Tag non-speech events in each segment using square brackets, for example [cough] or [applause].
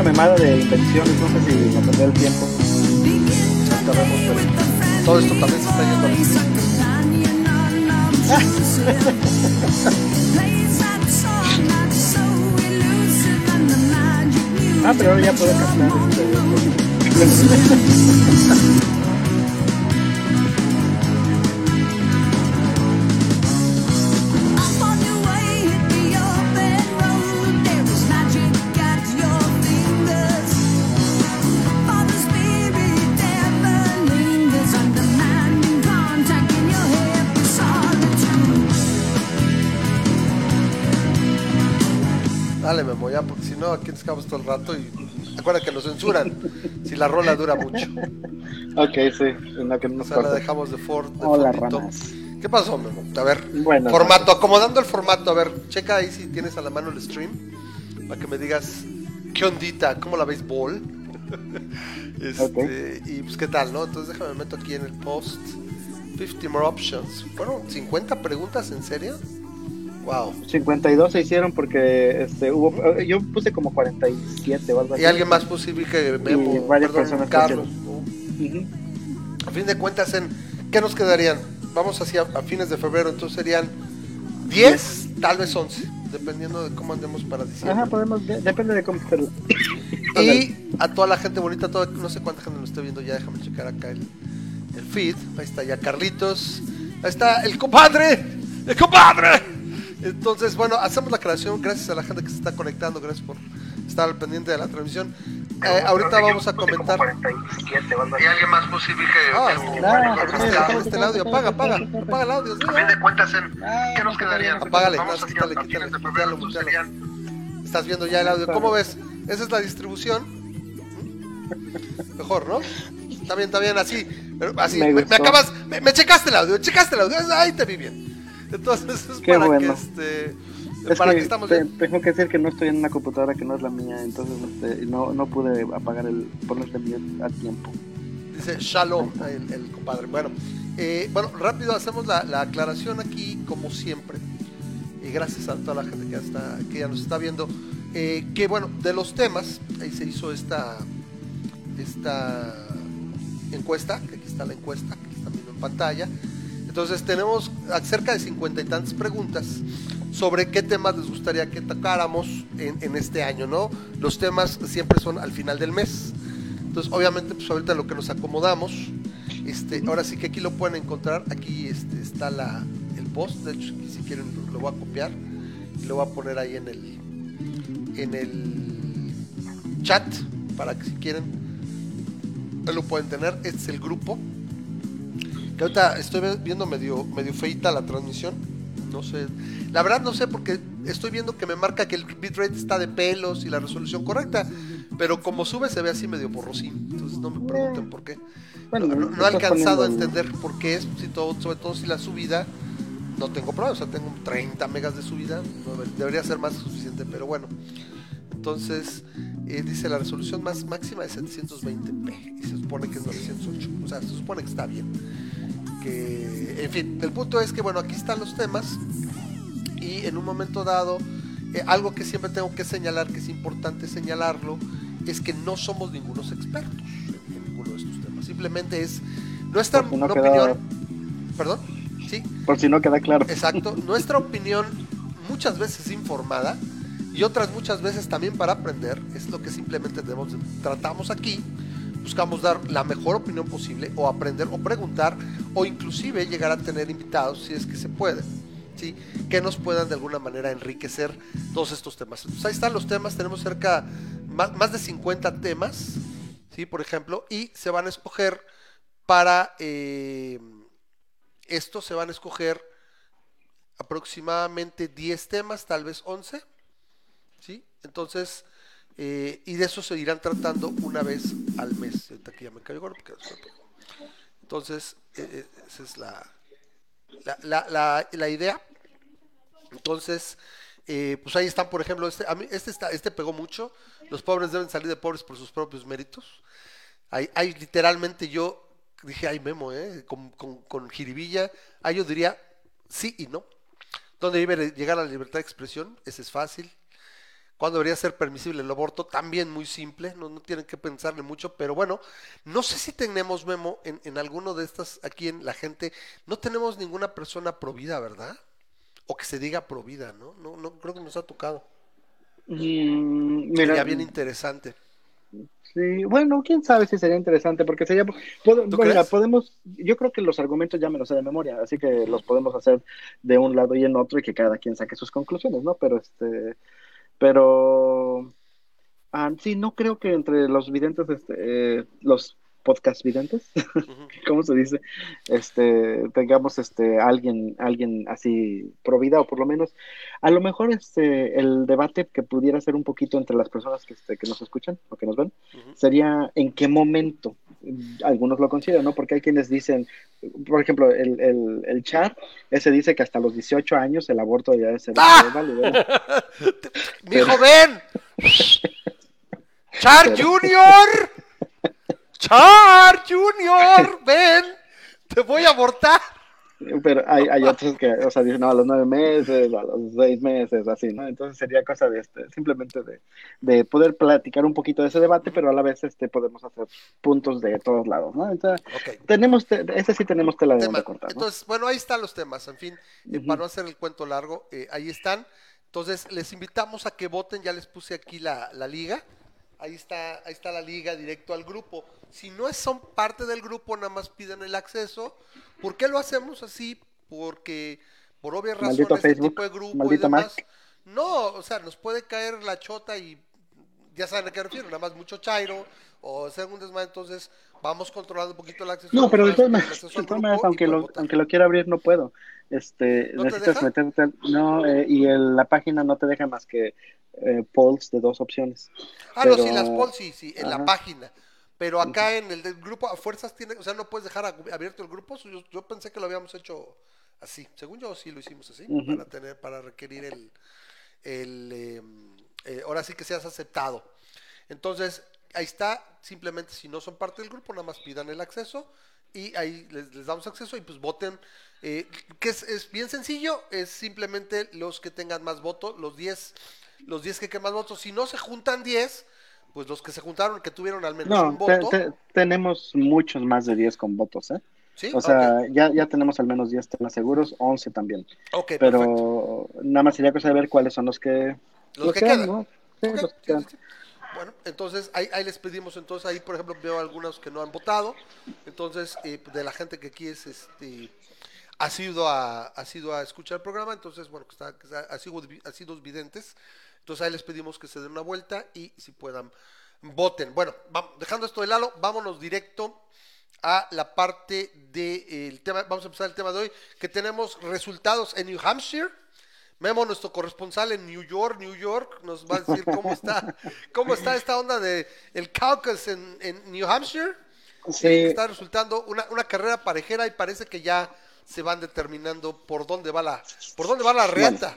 una memada de invenciones, no sé si me tendré el tiempo. Todo esto también se está yendo al Ah, pero ahora ya puedo cantar. No, aquí nos quedamos todo el rato y acuérdate que nos censuran si la rola dura mucho. Ok, sí, en la que O nos sea, la dejamos de Ford. De Hola, ranas. ¿Qué pasó, Memo? A ver, Bueno. formato, acomodando el formato. A ver, checa ahí si tienes a la mano el stream para que me digas qué ondita, cómo la veis, ball. [laughs] Este. Y pues qué tal, ¿no? Entonces déjame me meto aquí en el post. 50 more options. ¿Fueron 50 preguntas en serio? Wow. 52 se hicieron porque este hubo yo puse como 47 o algo así. Y alguien más posible que Memo, Y varias perdón, personas Carlos. A fin de cuentas, ¿en qué nos quedarían? Vamos hacia a fines de febrero, entonces serían 10, tal vez 11, dependiendo de cómo andemos para diciembre. Ajá, podemos, de- depende de cómo [coughs] Y a toda la gente bonita, toda, no sé cuánta gente nos esté viendo ya, déjame checar acá el, el feed. Ahí está ya Carlitos. Ahí está el compadre. ¡El compadre! Entonces, bueno, hacemos la creación. Gracias a la gente que se está conectando. Gracias por estar al pendiente de la transmisión. Eh, ahorita vamos a comentar. ¿Y alguien más posible que Ah, ok. abriste el audio. Apaga, apaga. Apaga el audio. a fin de cuentas en qué nos quedarían? Apágale, Vamos quítale, quítale, serían Estás viendo ya el audio. ¿Cómo ves? Esa es la distribución. Mejor, ¿no? Está bien, está bien, así. Pero así, Me me, me gustó. acabas. Me, me checaste el audio, checaste el audio. Ahí te vi bien. Entonces es Qué para bueno. que este. Es para que, que estamos te- tengo que decir que no estoy en una computadora que no es la mía, entonces este, no, no pude apagar el ponerle mute a tiempo. Dice Shalom, el, el compadre. Bueno, eh, bueno, rápido hacemos la, la aclaración aquí, como siempre. Y gracias a toda la gente que ya, está, que ya nos está viendo. Eh, que bueno, de los temas, ahí se hizo esta, esta encuesta, que aquí está la encuesta, que están viendo en pantalla. Entonces tenemos cerca de cincuenta y tantas preguntas sobre qué temas les gustaría que tocáramos en, este año, ¿no? Los temas siempre son al final del mes. Entonces, obviamente, pues ahorita lo que nos acomodamos, este, ahora sí que aquí lo pueden encontrar, aquí este, está la, el post, de hecho, si quieren lo, voy a copiar y lo voy a poner ahí en el, en el chat, para que si quieren, lo pueden tener, este es el grupo, que ahorita estoy viendo medio, medio feita la transmisión, no sé, la verdad no sé porque estoy viendo que me marca que el bitrate está de pelos y la resolución correcta, pero como sube se ve así medio borrosín, entonces no me pregunten por qué. Bueno, no, no- no he alcanzado a entender por qué es, si todo, sobre todo si la subida no tengo problema, o sea, tengo 30 megas de subida, no debería ser más que suficiente, pero bueno. Entonces, eh, dice la resolución más máxima es 720p y se supone que es 908, o sea, se supone que está bien. Que, en fin, el punto es que, bueno, aquí están los temas y en un momento dado, eh, algo que siempre tengo que señalar, que es importante señalarlo, es que no somos ningunos expertos en, en ninguno de estos temas. Simplemente es nuestra si no opinión. queda- Perdón, sí, Por si no queda claro. exacto. Nuestra opinión, muchas veces informada y otras muchas veces también para aprender, es lo que simplemente debemos de- tratamos aquí. Buscamos dar la mejor opinión posible o aprender o preguntar o inclusive llegar a tener invitados si es que se puede. ¿sí? que nos puedan de alguna manera enriquecer todos estos temas. Entonces, ahí están los temas, tenemos cerca más, de 50 temas, ¿sí? por ejemplo, y se van a escoger para eh, estos se van a escoger aproximadamente 10 temas, tal vez 11, ¿sí? Entonces, eh, y de eso se irán tratando una vez al mes. Entonces, eh, eh, esa es la, la, la, la, idea. Entonces, eh, pues ahí están, por ejemplo, este, a mí, este, está, este pegó mucho. Los pobres deben salir de pobres por sus propios méritos. Hay, hay literalmente yo dije, ay Memo, ¿eh? con, con, con jiribilla, ahí yo diría sí y no. ¿Dónde debe llegar la libertad de expresión? Ese es fácil. Cuándo debería ser permisible el aborto, también muy simple, no, no tienen que pensarle mucho, pero bueno, no sé si tenemos, Memo, en, en alguno de estas, aquí en la gente, no tenemos ninguna persona provida, ¿verdad? O que se diga provida, ¿no? No, no creo que nos ha tocado. Mm, Sería mira, bien interesante. sí, bueno, quién sabe si sería interesante, porque sería, puedo- ¿Tú bueno, podemos, yo creo que los argumentos ya me los sé de memoria, así que los podemos hacer de un lado y en otro y que cada quien saque sus conclusiones, ¿no? Pero este, pero, ah, sí, no creo que entre los videntes, este, eh, los podcast videntes, Ujú. [laughs] ¿cómo se dice? Este, tengamos este alguien, alguien así pro vida, o por lo menos, a lo mejor este el debate que pudiera ser un poquito entre las personas que, este, que nos escuchan o que nos ven, sería en qué momento algunos lo consideran, ¿no? Porque hay quienes dicen, por ejemplo, el, el, el chat, ese dice que hasta los 18 años el aborto ya debe ser ¡Ah! válido. ¿no? ¡Mijo, ven! ¡Char [laughs] Junior! ¡Char Junior! ¡Ven! ¡Te voy a abortar! Pero hay, hay otros que, o sea, dicen, no, a los nueve meses, a los seis meses, así, ¿no? Entonces sería cosa de este, simplemente de, de poder platicar un poquito de ese debate, pero a la vez este podemos hacer puntos de todos lados, ¿no? Entonces, Ok. tenemos, te- ese sí tenemos tela de donde cortar, ¿no? Entonces, bueno, ahí están los temas. En fin, eh, Ujú. para no hacer el cuento largo, eh, ahí están. Entonces, les invitamos a que voten. Ya les puse aquí la, la liga. Ahí está, ahí está la liga directo al grupo. Si no es- son parte del grupo, nada más piden el acceso. ¿Por qué lo hacemos así? Porque por obvias razones este Facebook, tipo de grupo y demás. No, o sea, nos puede caer la chota y ya saben a qué refiero, nada más mucho chairo o sea un desmadre, entonces vamos controlando un poquito el acceso. No, pero de todas el maneras, aunque pueden lo, aunque lo quiera abrir, no puedo. Este, ¿No necesitas meterte, no, eh, y el- la página no te deja más que eh, polls de dos opciones. Ah, no, sí, las polls sí, sí, en la página. Pero acá en el del grupo, a fuerzas tiene, o sea, no puedes dejar ab- abierto el grupo. Yo, yo pensé que lo habíamos hecho así. Según yo, sí lo hicimos así, para tener, para requerir el, el eh, eh, ahora sí que seas aceptado. Entonces, ahí está, simplemente si no son parte del grupo, nada más pidan el acceso y ahí les, les damos acceso y pues voten. Eh, que es, es bien sencillo, es simplemente los que tengan más votos, los 10, los 10 que queden más votos. Si no se juntan 10, pues los que se juntaron, que tuvieron al menos No, un voto. te- tenemos muchos más de 10 con votos, ¿eh? ¿sí? O sea, ya, ya tenemos al menos 10 temas seguros, 11 también. Ok, Pero perfecto. nada más sería cosa de ver cuáles son los que, Los que quedan, quedan. quedan. Bueno, entonces ahí, ahí les pedimos, entonces ahí por ejemplo veo algunos que no han votado, entonces eh, de la gente que aquí es este ha sido a ha sido a escuchar el programa, entonces bueno que está, que está- ha sido ha sido videntes, entonces ahí les pedimos que se den una vuelta y si puedan voten. Bueno, va- dejando esto de lado, vámonos directo a la parte del tema, vamos a empezar el tema de hoy, que tenemos resultados en New Hampshire. Memo, nuestro corresponsal en New York, New York, nos va a decir cómo está, [laughs] cómo está esta onda de el caucus en, en New Hampshire. Sí, Está resultando una, una carrera parejera y parece que ya se van determinando por dónde va la, por dónde va la reata,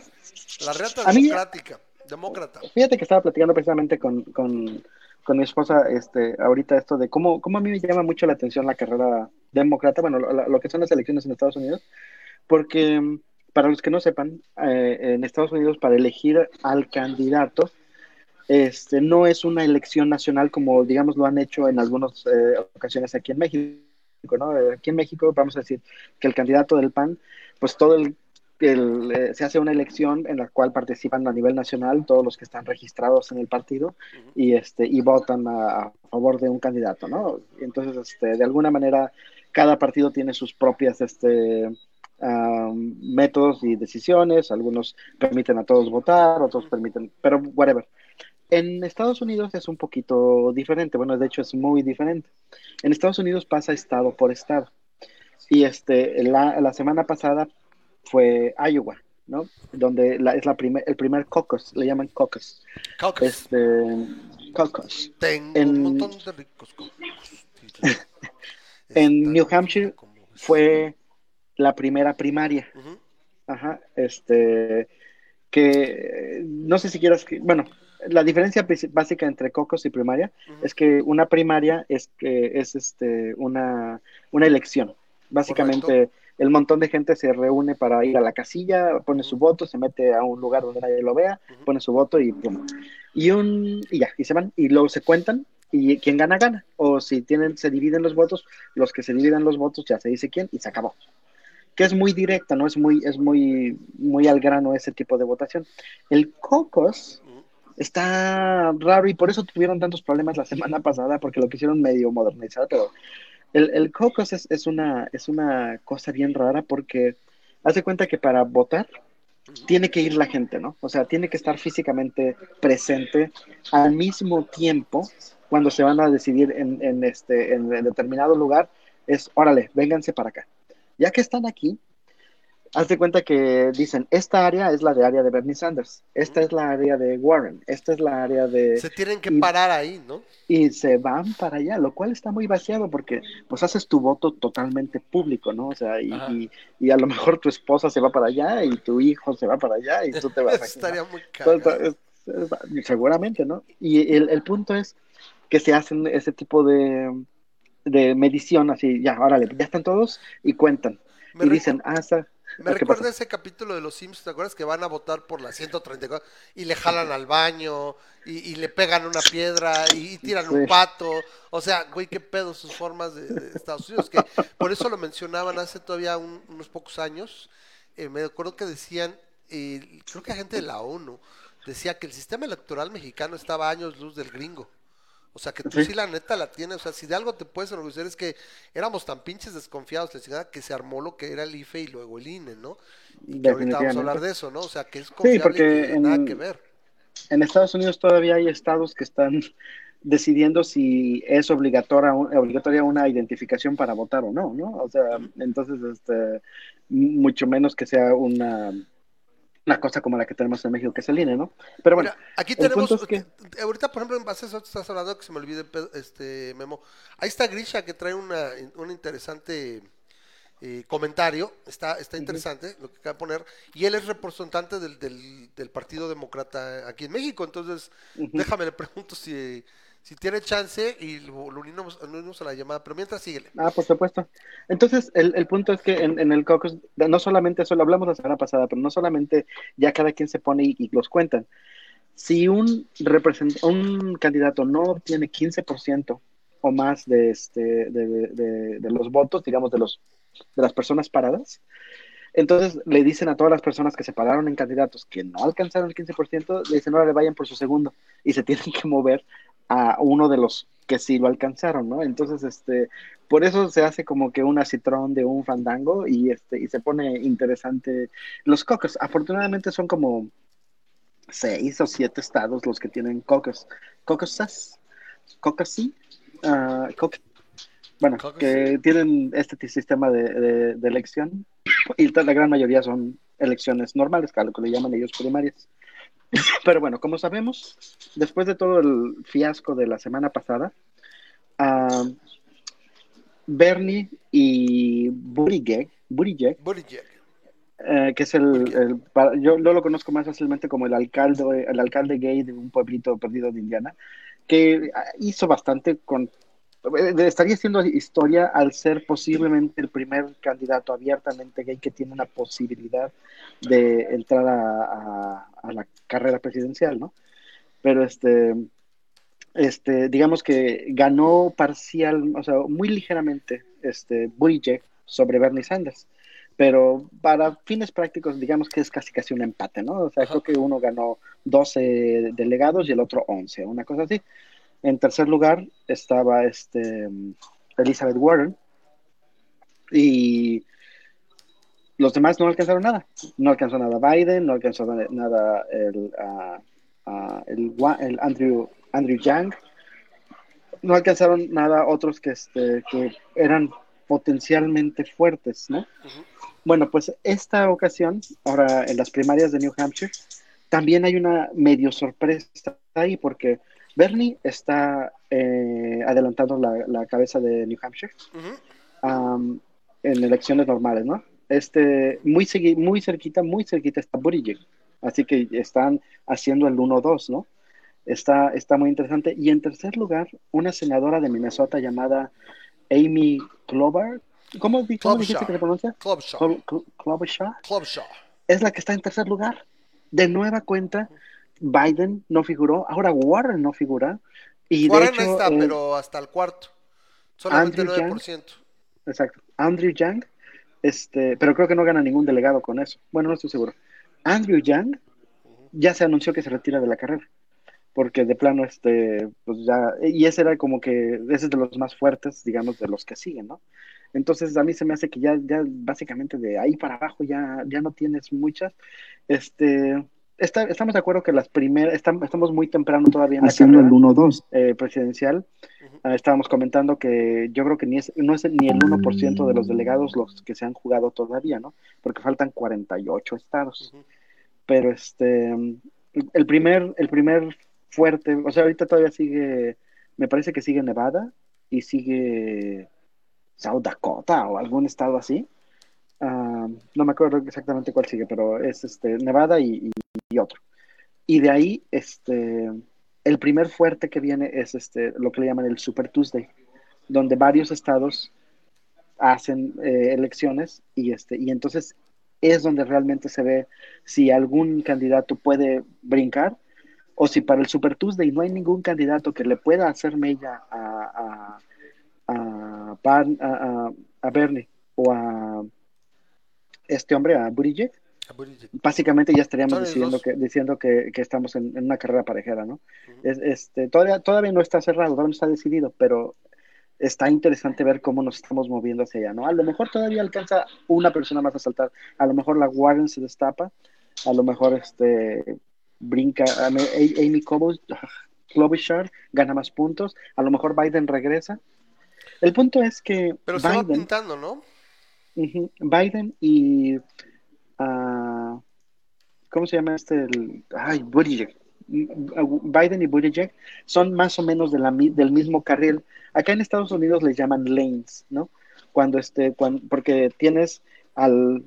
la reata A mí- democrática, demócrata. Fíjate que estaba platicando precisamente con, con, con mi esposa este, ahorita esto de cómo, cómo a mí me llama mucho la atención la carrera demócrata, bueno, lo, lo que son las elecciones en Estados Unidos, porque mm, para los que no sepan, eh, en Estados Unidos para elegir al candidato, este, no es una elección nacional como, digamos, lo han hecho en algunas eh, ocasiones aquí en México, ¿no? Eh, Aquí en México vamos a decir que el candidato del PAN, pues todo el el, eh, se hace una elección en la cual participan a nivel nacional todos los que están registrados en el partido y este y votan a, a favor de un candidato, ¿no? Entonces, este, de alguna manera, cada partido tiene sus propias este, am, métodos y decisiones. Algunos permiten a todos votar, otros permiten, pero whatever. En Estados Unidos es un poquito diferente, bueno, de hecho es muy diferente. En Estados Unidos pasa estado por estado. Y este, la, la semana pasada fue Iowa, ¿no? Donde la, es la primer, el primer caucus, le llaman caucus. Caucus. Este, caucus. Tengo en- un montón de ricos caucus. [laughs] En New Hampshire. Fue la primera primaria. Ajá, este, que no sé si quieras que, bueno, la diferencia básica entre cocos y primaria es que una primaria es que es este una, una elección. Básicamente el montón de gente se reúne para ir a la casilla, pone su voto, se mete a un lugar donde nadie lo vea, pone su voto y pum. Y un y ya, y se van y luego se cuentan y quien gana gana o si tienen se dividen los votos, los que se dividen los votos ya se dice quién y se acabó. Que es muy directa, no es muy es muy muy al grano ese tipo de votación. El caucus está raro y por eso tuvieron tantos problemas la semana pasada porque lo quisieron medio modernizar, pero el, el caucus es, es, una, es una cosa bien rara porque hace cuenta que para votar tiene que ir la gente, ¿no? O sea, tiene que estar físicamente presente al mismo tiempo cuando se van a decidir en, en este, en determinado lugar, es, órale, vénganse para acá. Ya que están aquí, haz de cuenta que dicen, esta área es la de área de Bernie Sanders, esta es la área de Warren, esta es la área de... Se tienen que parar ahí, ¿no? Y se van para allá, lo cual está muy vaciado porque pues haces tu voto totalmente público, ¿no? O sea, y, y, y, a lo mejor tu esposa se va para allá y tu hijo se va para allá y tú te vas [laughs] Estaría muy caro. Seguramente, ¿no? Y el, el, punto es que se hacen ese tipo de, de medición, así, ya, órale, ya están todos y cuentan. Me y dicen, ah, está me recuerda ese capítulo de los Sims, ¿te acuerdas? Que van a votar por la 134 y le jalan al baño y, y le pegan una piedra y, y tiran sí. un pato. O sea, güey, qué pedo sus formas de, de, Estados Unidos. Que por eso lo mencionaban hace todavía un, unos pocos años. Eh, me acuerdo que decían, eh, creo que gente de la ONU decía que el sistema electoral mexicano estaba a años luz del gringo. O sea, que tú sí. sí. la neta la tienes. O sea, si de algo te puedes enorgullecer es que éramos tan pinches desconfiados, que se armó lo que era el IFE y luego el INE, ¿no? Y que ahorita vamos a hablar de eso, ¿no? O sea, que es confiable sí, porque y en, nada que ver. En Estados Unidos todavía hay estados que están [laughs] decidiendo si es obligatoria, obligatoria una identificación para votar o no, ¿no? O sea, entonces, este, mucho menos que sea una una cosa como la que tenemos en México, que es el INE, ¿no? Pero bueno, Mira, aquí tenemos, es que... ahorita por ejemplo en base a eso estás hablando, que se me olvide este Memo, ahí está Grisha que trae una, un interesante eh, comentario, está, está interesante uh -huh. lo que acaba de poner, y él es representante del, del, del Partido Demócrata aquí en México, entonces uh -huh. déjame le pregunto si si tiene chance y lo, unimos, lo unimos, a la llamada, pero mientras síguele. Ah, por supuesto. Entonces, el, el punto es que en, en, el caucus, no solamente eso, lo hablamos la semana pasada, pero no solamente ya cada quien se pone y, y los cuentan. Si un, represent, un candidato no obtiene 15% o más de, este, de, de, de, los votos, digamos, de, los, de las personas paradas, entonces le dicen a todas las personas que se pararon en candidatos que no alcanzaron el 15%, le dicen, ahora le vayan por su segundo y se [laughs] tienen que mover a uno de los que sí lo alcanzaron, ¿no? Entonces, este, por eso se hace como que una citrón de un fandango y este, y se pone interesante. Los caucus, afortunadamente son como seis o siete estados los que tienen caucus. Caucusas, caucusy, uh, bueno, que tienen este sistema de, de, de, elección y la gran mayoría son elecciones normales, lo que le llaman ellos primarias. [laughs] Pero bueno, como sabemos, después de todo el fiasco de la semana pasada, uh, Bernie y Buttigieg, Buttigieg, Buttigieg. Eh, que es el, el, yo, yo, lo conozco más fácilmente como el alcalde, el alcalde gay de un pueblito perdido de Indiana, que hizo bastante con estaría haciendo historia al ser posiblemente el primer candidato abiertamente gay que tiene una posibilidad de entrar a, a, a la carrera presidencial, ¿no? Pero este, este, digamos que ganó parcial, o sea, muy ligeramente, este, Buttigieg sobre Bernie Sanders. Pero para fines prácticos, digamos que es casi casi un empate, ¿no? O sea, Ajá. creo que uno ganó 12 delegados y el otro 11, una cosa así. En tercer lugar estaba este, Elizabeth Warren. Y los demás no alcanzaron nada. No alcanzó nada Biden, no alcanzó nada el, uh, uh, el, el, Andrew, Andrew Yang. No alcanzaron nada otros que, este, que eran potencialmente fuertes, ¿no? Uh -huh. Bueno, pues esta ocasión, ahora en las primarias de New Hampshire, también hay una medio sorpresa ahí porque Bernie está eh, adelantando la, la, cabeza de New Hampshire uh -huh. um, en elecciones normales, ¿no? Este, muy, muy cerquita, muy cerquita está Buttigieg. Así que están haciendo el 1-2, ¿no? Está, está muy interesante. Y en tercer lugar, una senadora de Minnesota llamada Amy Klobuchar, ¿Cómo, cómo dijiste que se pronuncia? Klobuchar. Klobuchar. Klobuchar. Es la que está en tercer lugar. De nueva cuenta, Biden no figuró, ahora Warren no figura. Y de Warren hecho, está, eh, pero hasta el cuarto. Solamente Andrew Yang. 9%. Exacto. Andrew Yang, este, pero creo que no gana ningún delegado con eso. Bueno, no estoy seguro. Andrew Yang ya se anunció que se retira de la carrera. Porque de plano, este, pues ya, y ese era como que, ese es de los más fuertes, digamos, de los que siguen, ¿no? Entonces a mí se me hace que ya, ya básicamente de ahí para abajo ya, ya no tienes muchas. Este, está- estamos de acuerdo que las primeras, estamos, estamos muy temprano todavía en la haciendo el carrera 1-2. eh, presidencial. Ah, estábamos comentando que yo creo que ni es, no es ni el 1% de los delegados los que se han jugado todavía, ¿no? Porque faltan 48 estados. Ujú. Pero este, el primer, el primer fuerte, o sea, ahorita todavía sigue, me parece que sigue Nevada y sigue South Dakota o algún estado así. Ah, no me acuerdo exactamente cuál sigue, pero es este, Nevada y, otro. Y de ahí, este, el primer fuerte que viene es este, lo que le llaman el Super Tuesday, donde varios estados hacen eh, elecciones y, este, y entonces es donde realmente se ve si algún candidato puede brincar o si para el Super Tuesday no hay ningún candidato que le pueda hacer mella a, a, a- a- a Bernie o a este hombre, a Buttigieg, básicamente ya estaríamos diciendo que, diciendo que, que estamos en, en una carrera parejera, ¿no? Es- este, todavía, todavía no está cerrado, todavía no está decidido, pero está interesante ver cómo nos estamos moviendo hacia allá, ¿no? A lo mejor todavía alcanza una persona más a saltar, a lo mejor la Warren se destapa, a lo mejor este brinca, Amy Klobuch- Klobuchar gana más puntos, a lo mejor Biden regresa. El punto es que Pero se va Biden, pintando, ¿no? Biden y ah, ¿cómo se llama este? El, ay, Buttigieg. Biden y Buttigieg son más o menos de del mismo carril. Acá en Estados Unidos les llaman lanes, ¿no? Cuando este, cuando, porque tienes al,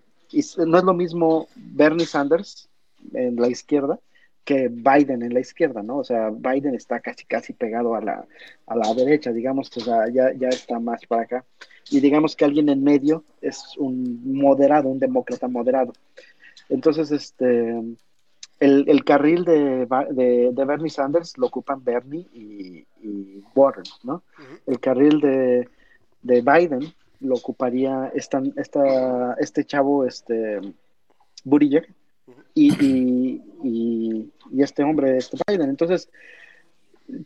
no es lo mismo Bernie Sanders en la izquierda que Biden en la izquierda, ¿no? O sea, Biden está casi casi pegado a la, a la derecha, digamos, o sea, ya, ya está más para acá y digamos que alguien en medio es un moderado, un demócrata moderado. Entonces, este, el, el carril de, de, de Bernie Sanders lo ocupan Bernie y, y Warren, ¿no? El carril de, de Biden lo ocuparía esta, esta, este chavo, este, Buttigieg, y, y, y, y este hombre, este Biden. Entonces,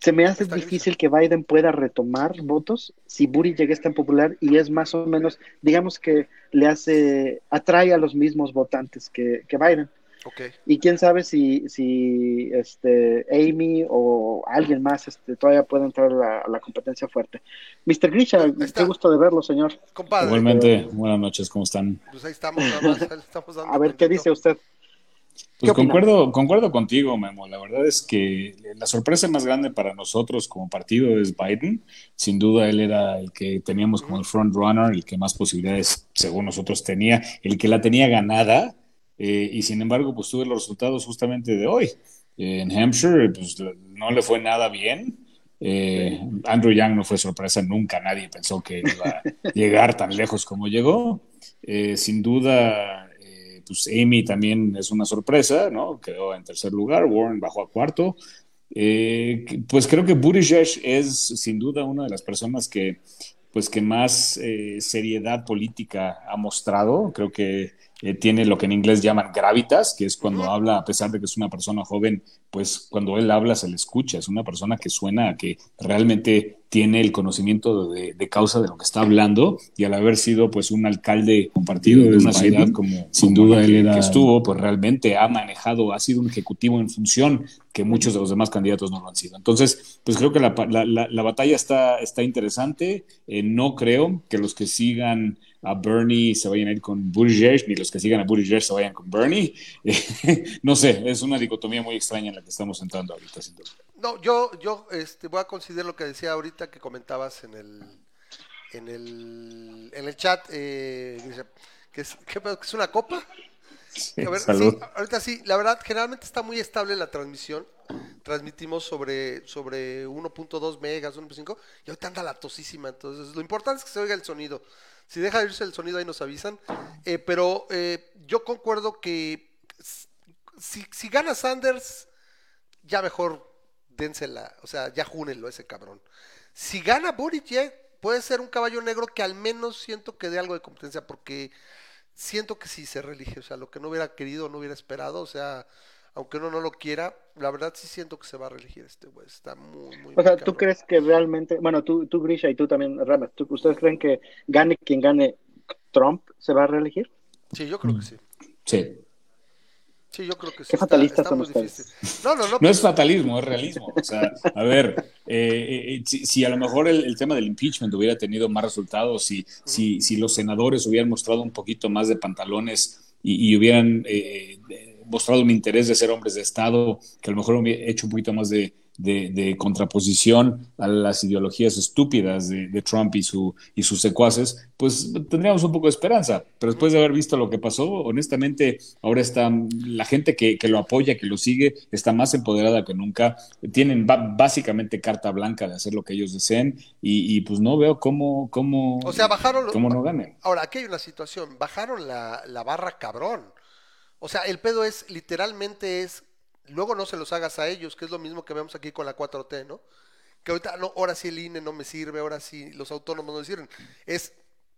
se me hace Está difícil que Biden pueda retomar votos si Buttigieg es tan popular y es más o menos, digamos que le hace, atrae a los mismos votantes que, que Biden. Ok. Y quién sabe si, si este, Amy o alguien más este, todavía puede entrar a la, a la competencia fuerte. Mr. Grisha, qué gusto de verlo, señor. Compadre, Igualmente, buenas noches, ¿cómo están? pues ahí estamos, nada más, estamos dando A ver, ¿qué dice usted? Pues concuerdo, concuerdo contigo, Memo. La verdad es que la sorpresa más grande para nosotros como partido es Biden. Sin duda, él era el que teníamos como el front runner, el que más posibilidades, según nosotros, tenía, el que la tenía ganada. eh, y sin embargo, pues tuve los resultados justamente de hoy. Eh, en Hampshire, pues no le fue nada bien. Eh, Andrew Yang no fue sorpresa nunca, nadie pensó que iba a [laughs] llegar tan lejos como llegó. Eh, sin duda, pues Amy también es una sorpresa, ¿no? Quedó en tercer lugar, Warren bajó a cuarto. Eh, pues creo que Buttigieg es sin duda una de las personas que, pues que más eh, seriedad política ha mostrado. Creo que eh, tiene lo que en inglés llaman gravitas, que es cuando habla, a pesar de que es una persona joven, pues cuando él habla se le escucha. Es una persona que suena a que realmente tiene el conocimiento de, de causa de lo que está hablando y al haber sido pues un alcalde compartido de una Biden. ciudad como Sin como duda él que- era- que estuvo, pues realmente ha manejado, ha sido un ejecutivo en función que muchos de los demás candidatos no lo han sido. Entonces, pues creo que la, la- la- la batalla está, está interesante. Eh, no creo que los que sigan a Bernie se vayan a ir con Buttigieg, ni los que sigan a Buttigieg se vayan con Bernie. [laughs] no sé, es una dicotomía muy extraña en la que estamos entrando ahorita, sin duda. No, yo, yo este, voy a considerar lo que decía ahorita que comentabas en el, en el, en el chat, eh, que es. ¿Que es una copa. A ver, Salud. sí, ahorita sí, la verdad, generalmente está muy estable la transmisión. Transmitimos sobre, sobre 1.2 megas, 1.5, y ahorita anda la tosísima. Entonces, lo importante es que se oiga el sonido. Si deja de irse el sonido ahí nos avisan. Eh, pero eh, yo concuerdo que si, si gana Sanders, ya mejor dénsela. O sea, ya júnenlo ese cabrón. Si gana Buttigieg, puede ser un caballo negro que al menos siento que dé algo de competencia porque siento que sí se reelige. O sea, lo que no hubiera querido, no hubiera esperado. O sea, aunque uno no lo quiera, la verdad sí siento que se va a reelegir este güey. Está muy, muy, O sea, ¿tú crees que realmente, bueno, tú, tú Grisha y tú también, Ramas, ¿tú- ¿ustedes creen que gane quien gane Trump se va a reelegir? Sí, yo creo que sí. Sí. Sí, yo creo que sí. Qué fatalistas está son ustedes. No, no, no. No es fatalismo, es realismo. O sea, a ver, eh, eh, si, si a lo mejor el, el tema del impeachment hubiera tenido más resultados, si, si, si los senadores hubieran mostrado un poquito más de pantalones y, y hubieran eh, eh, mostrado un interés de ser hombres de Estado, que a lo mejor hubiera hecho un poquito más de, de, de contraposición a las ideologías estúpidas de, de Trump y, su, y sus secuaces, pues tendríamos un poco de esperanza. Pero después de haber visto lo que pasó, honestamente, ahora está la gente que, que lo apoya, que lo sigue, está más empoderada que nunca. Tienen básicamente carta blanca de hacer lo que ellos deseen y, y, pues no veo cómo, cómo, O sea, bajaron cómo no ganen. Ahora, aquí hay una situación. Bajaron la, la barra cabrón. O sea, el pedo es, literalmente es, luego no se los hagas a ellos, que es lo mismo que vemos aquí con la 4T, ¿no? Que ahorita, no, ahora sí el INE no me sirve, ahora sí los autónomos no me sirven. Es,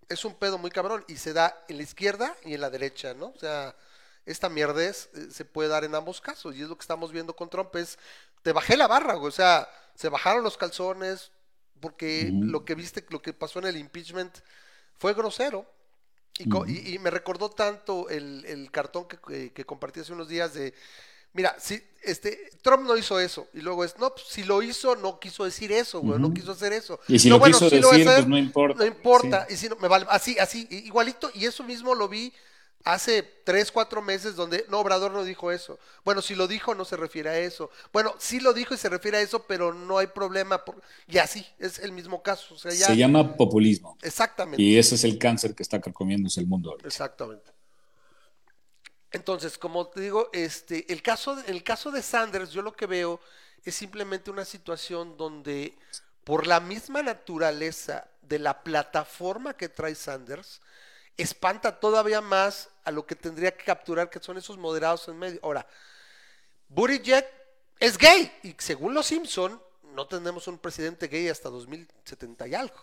es un pedo muy cabrón y se da en la izquierda y en la derecha, ¿no? O sea, esta mierdez eh, se puede dar en ambos casos y es lo que estamos viendo con Trump, es, te bajé la barra, güey, o sea, se bajaron los calzones porque Ujú. lo que viste, lo que pasó en el impeachment fue grosero. Y, co- y- y me recordó tanto el, el cartón que, que- que compartí hace unos días de, mira, si este Trump no hizo eso, y luego es, no, pues, si lo hizo, no quiso decir eso, güey, no quiso hacer eso. Y si No, lo bueno, quiso lo decir, hacer, pues no importa. No importa, y si no, me vale, así, así, igualito, y eso mismo lo vi hace tres, cuatro meses donde, no, Obrador no dijo eso. Bueno, si lo dijo, no se refiere a eso. Bueno, sí lo dijo y se refiere a eso, pero no hay problema, por- y así, es el mismo caso, o sea, ya, Se llama populismo. exactamente. Y ese es el cáncer que está carcomiéndose el mundo ahorita. Exactamente. Entonces, como te digo, este, el caso, el caso de Sanders, yo lo que veo es simplemente una situación donde, por la misma naturaleza de la plataforma que trae Sanders, espanta todavía más a lo que tendría que capturar, que son esos moderados en medio. Ahora, Buttigieg es gay, y según los Simpson, no tendremos un presidente gay hasta 2070 y algo.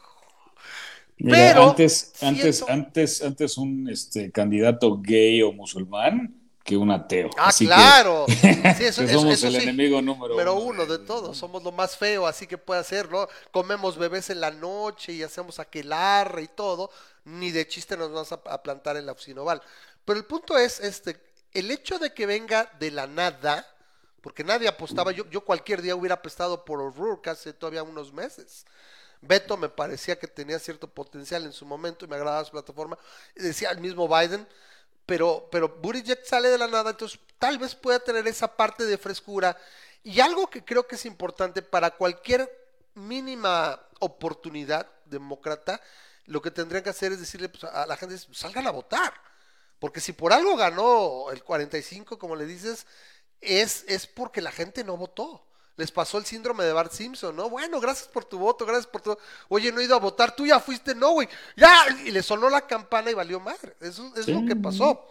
Mira, Pero antes, antes, antes, antes un este, candidato gay o musulmán que un ateo. Ah, Así que- claro. [laughs] Sí, eso, que eso- somos eso el sí. enemigo número, Número uno de todos, somos lo más feo, así que puede hacer, ¿no? Comemos bebés en la noche y hacemos aquelarre y todo, ni de chiste nos vamos a, a plantar en la oficina oval. Pero el punto es, este, el hecho de que venga de la nada, porque nadie apostaba, yo, yo cualquier día hubiera apostado por O'Rourke hace todavía unos meses. Beto me parecía que tenía cierto potencial en su momento y me agradaba su plataforma. Decía el mismo Biden, pero, pero Buttigieg sale de la nada, entonces tal vez pueda tener esa parte de frescura. Y algo que creo que es importante para cualquier mínima oportunidad demócrata, lo que tendrían que hacer es decirle pues, a la gente, salgan a votar. Porque si por algo ganó el 45, como le dices, es, es porque la gente no votó. Les pasó el síndrome de Bart Simpson, ¿no? Bueno, gracias por tu voto, gracias por tu... Oye, no he ido a votar, tú ya fuiste, no, güey. Ya, y le sonó la campana y valió madre. Eso es Sí. lo que pasó.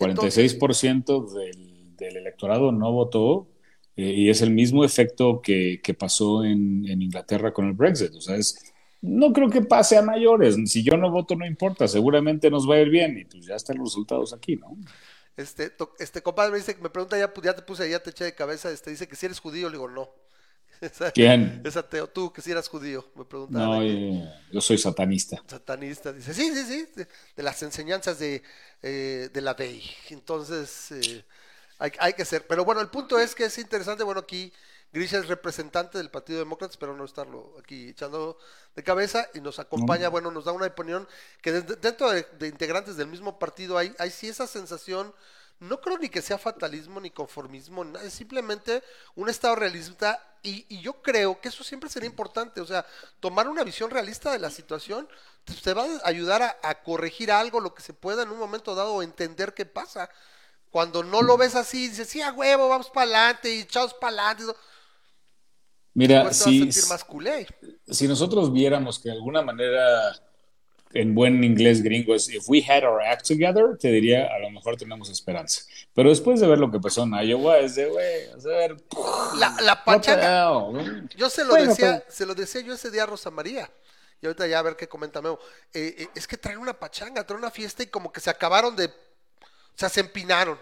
Entonces, 46% del, del electorado no votó eh, y es el mismo efecto que, que pasó en, en Inglaterra con el Brexit. O sea, es, no creo que pase a mayores. Si yo no voto, no importa. Seguramente nos va a ir bien y pues ya están los resultados aquí, ¿no? Este, to- este compadre me dice, me pregunta, ya, pues, ya te puse, ya te eché de cabeza, este, dice que si eres judío, le digo, no. [laughs] ¿Quién? Es ateo, tú que si eras judío, me pregunta. No, eh, yo soy satanista. satanista, dice, sí, sí, sí, de, de las enseñanzas de, eh, de la ley. Entonces, eh, hay, hay que ser. Pero bueno, el punto es que es interesante, bueno, aquí Grisha es representante del Partido Demócrata, espero no estarlo aquí echando de cabeza, y nos acompaña, bueno, nos da una opinión que de- dentro de, de integrantes del mismo partido hay, hay sí esa sensación, no creo ni que sea fatalismo ni conformismo, es simplemente un estado realista, y, y yo creo que eso siempre sería importante, o sea, tomar una visión realista de la situación te va a ayudar a, a corregir algo, lo que se pueda en un momento dado, entender qué pasa. Cuando no lo ves así, dices, sí, a huevo, vamos para adelante, y chavos para adelante, Mira, si, más culé. si nosotros viéramos que de alguna manera en buen inglés gringo es if we had our act together, te diría a lo mejor tenemos esperanza. Pero después de ver lo que pasó en Iowa, es de, güey, a ver, La, pachanga. Yo se lo Bueno, decía, pero- se lo decía yo ese día a Rosa María. Y ahorita ya a ver qué comenta Memo. Eh, eh, es que traen una pachanga, traen una fiesta y como que se acabaron de. O sea, se empinaron.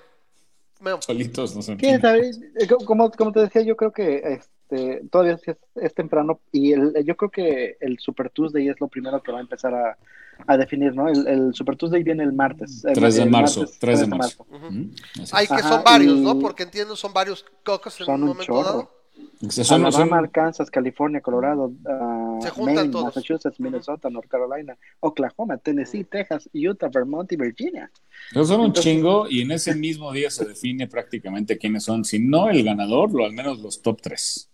Memo. Solitos, no sé. ¿Quién sabe? Eh, co- Como, como te decía, yo creo que este, todavía es, es temprano y el, yo creo que el Super Tuesday es lo primero que va a empezar a, a definir, ¿no? El, el Super Tuesday viene el martes. el- 3 de marzo, martes 3 de marzo. Mm, Hay que Ajá, son varios, y- ¿no? Porque entiendo, son varios cocos en Son un un momento chorro. dado. Son- Alabama, son- Arkansas, California, Colorado, ah, Se juntan Maine, todos. Massachusetts, Minnesota, North Carolina, Oklahoma, Tennessee, Texas, Utah, Vermont y Virginia. Pero son un chingo y en ese mismo día se define prácticamente quiénes son, si no el ganador, lo al menos los top 3.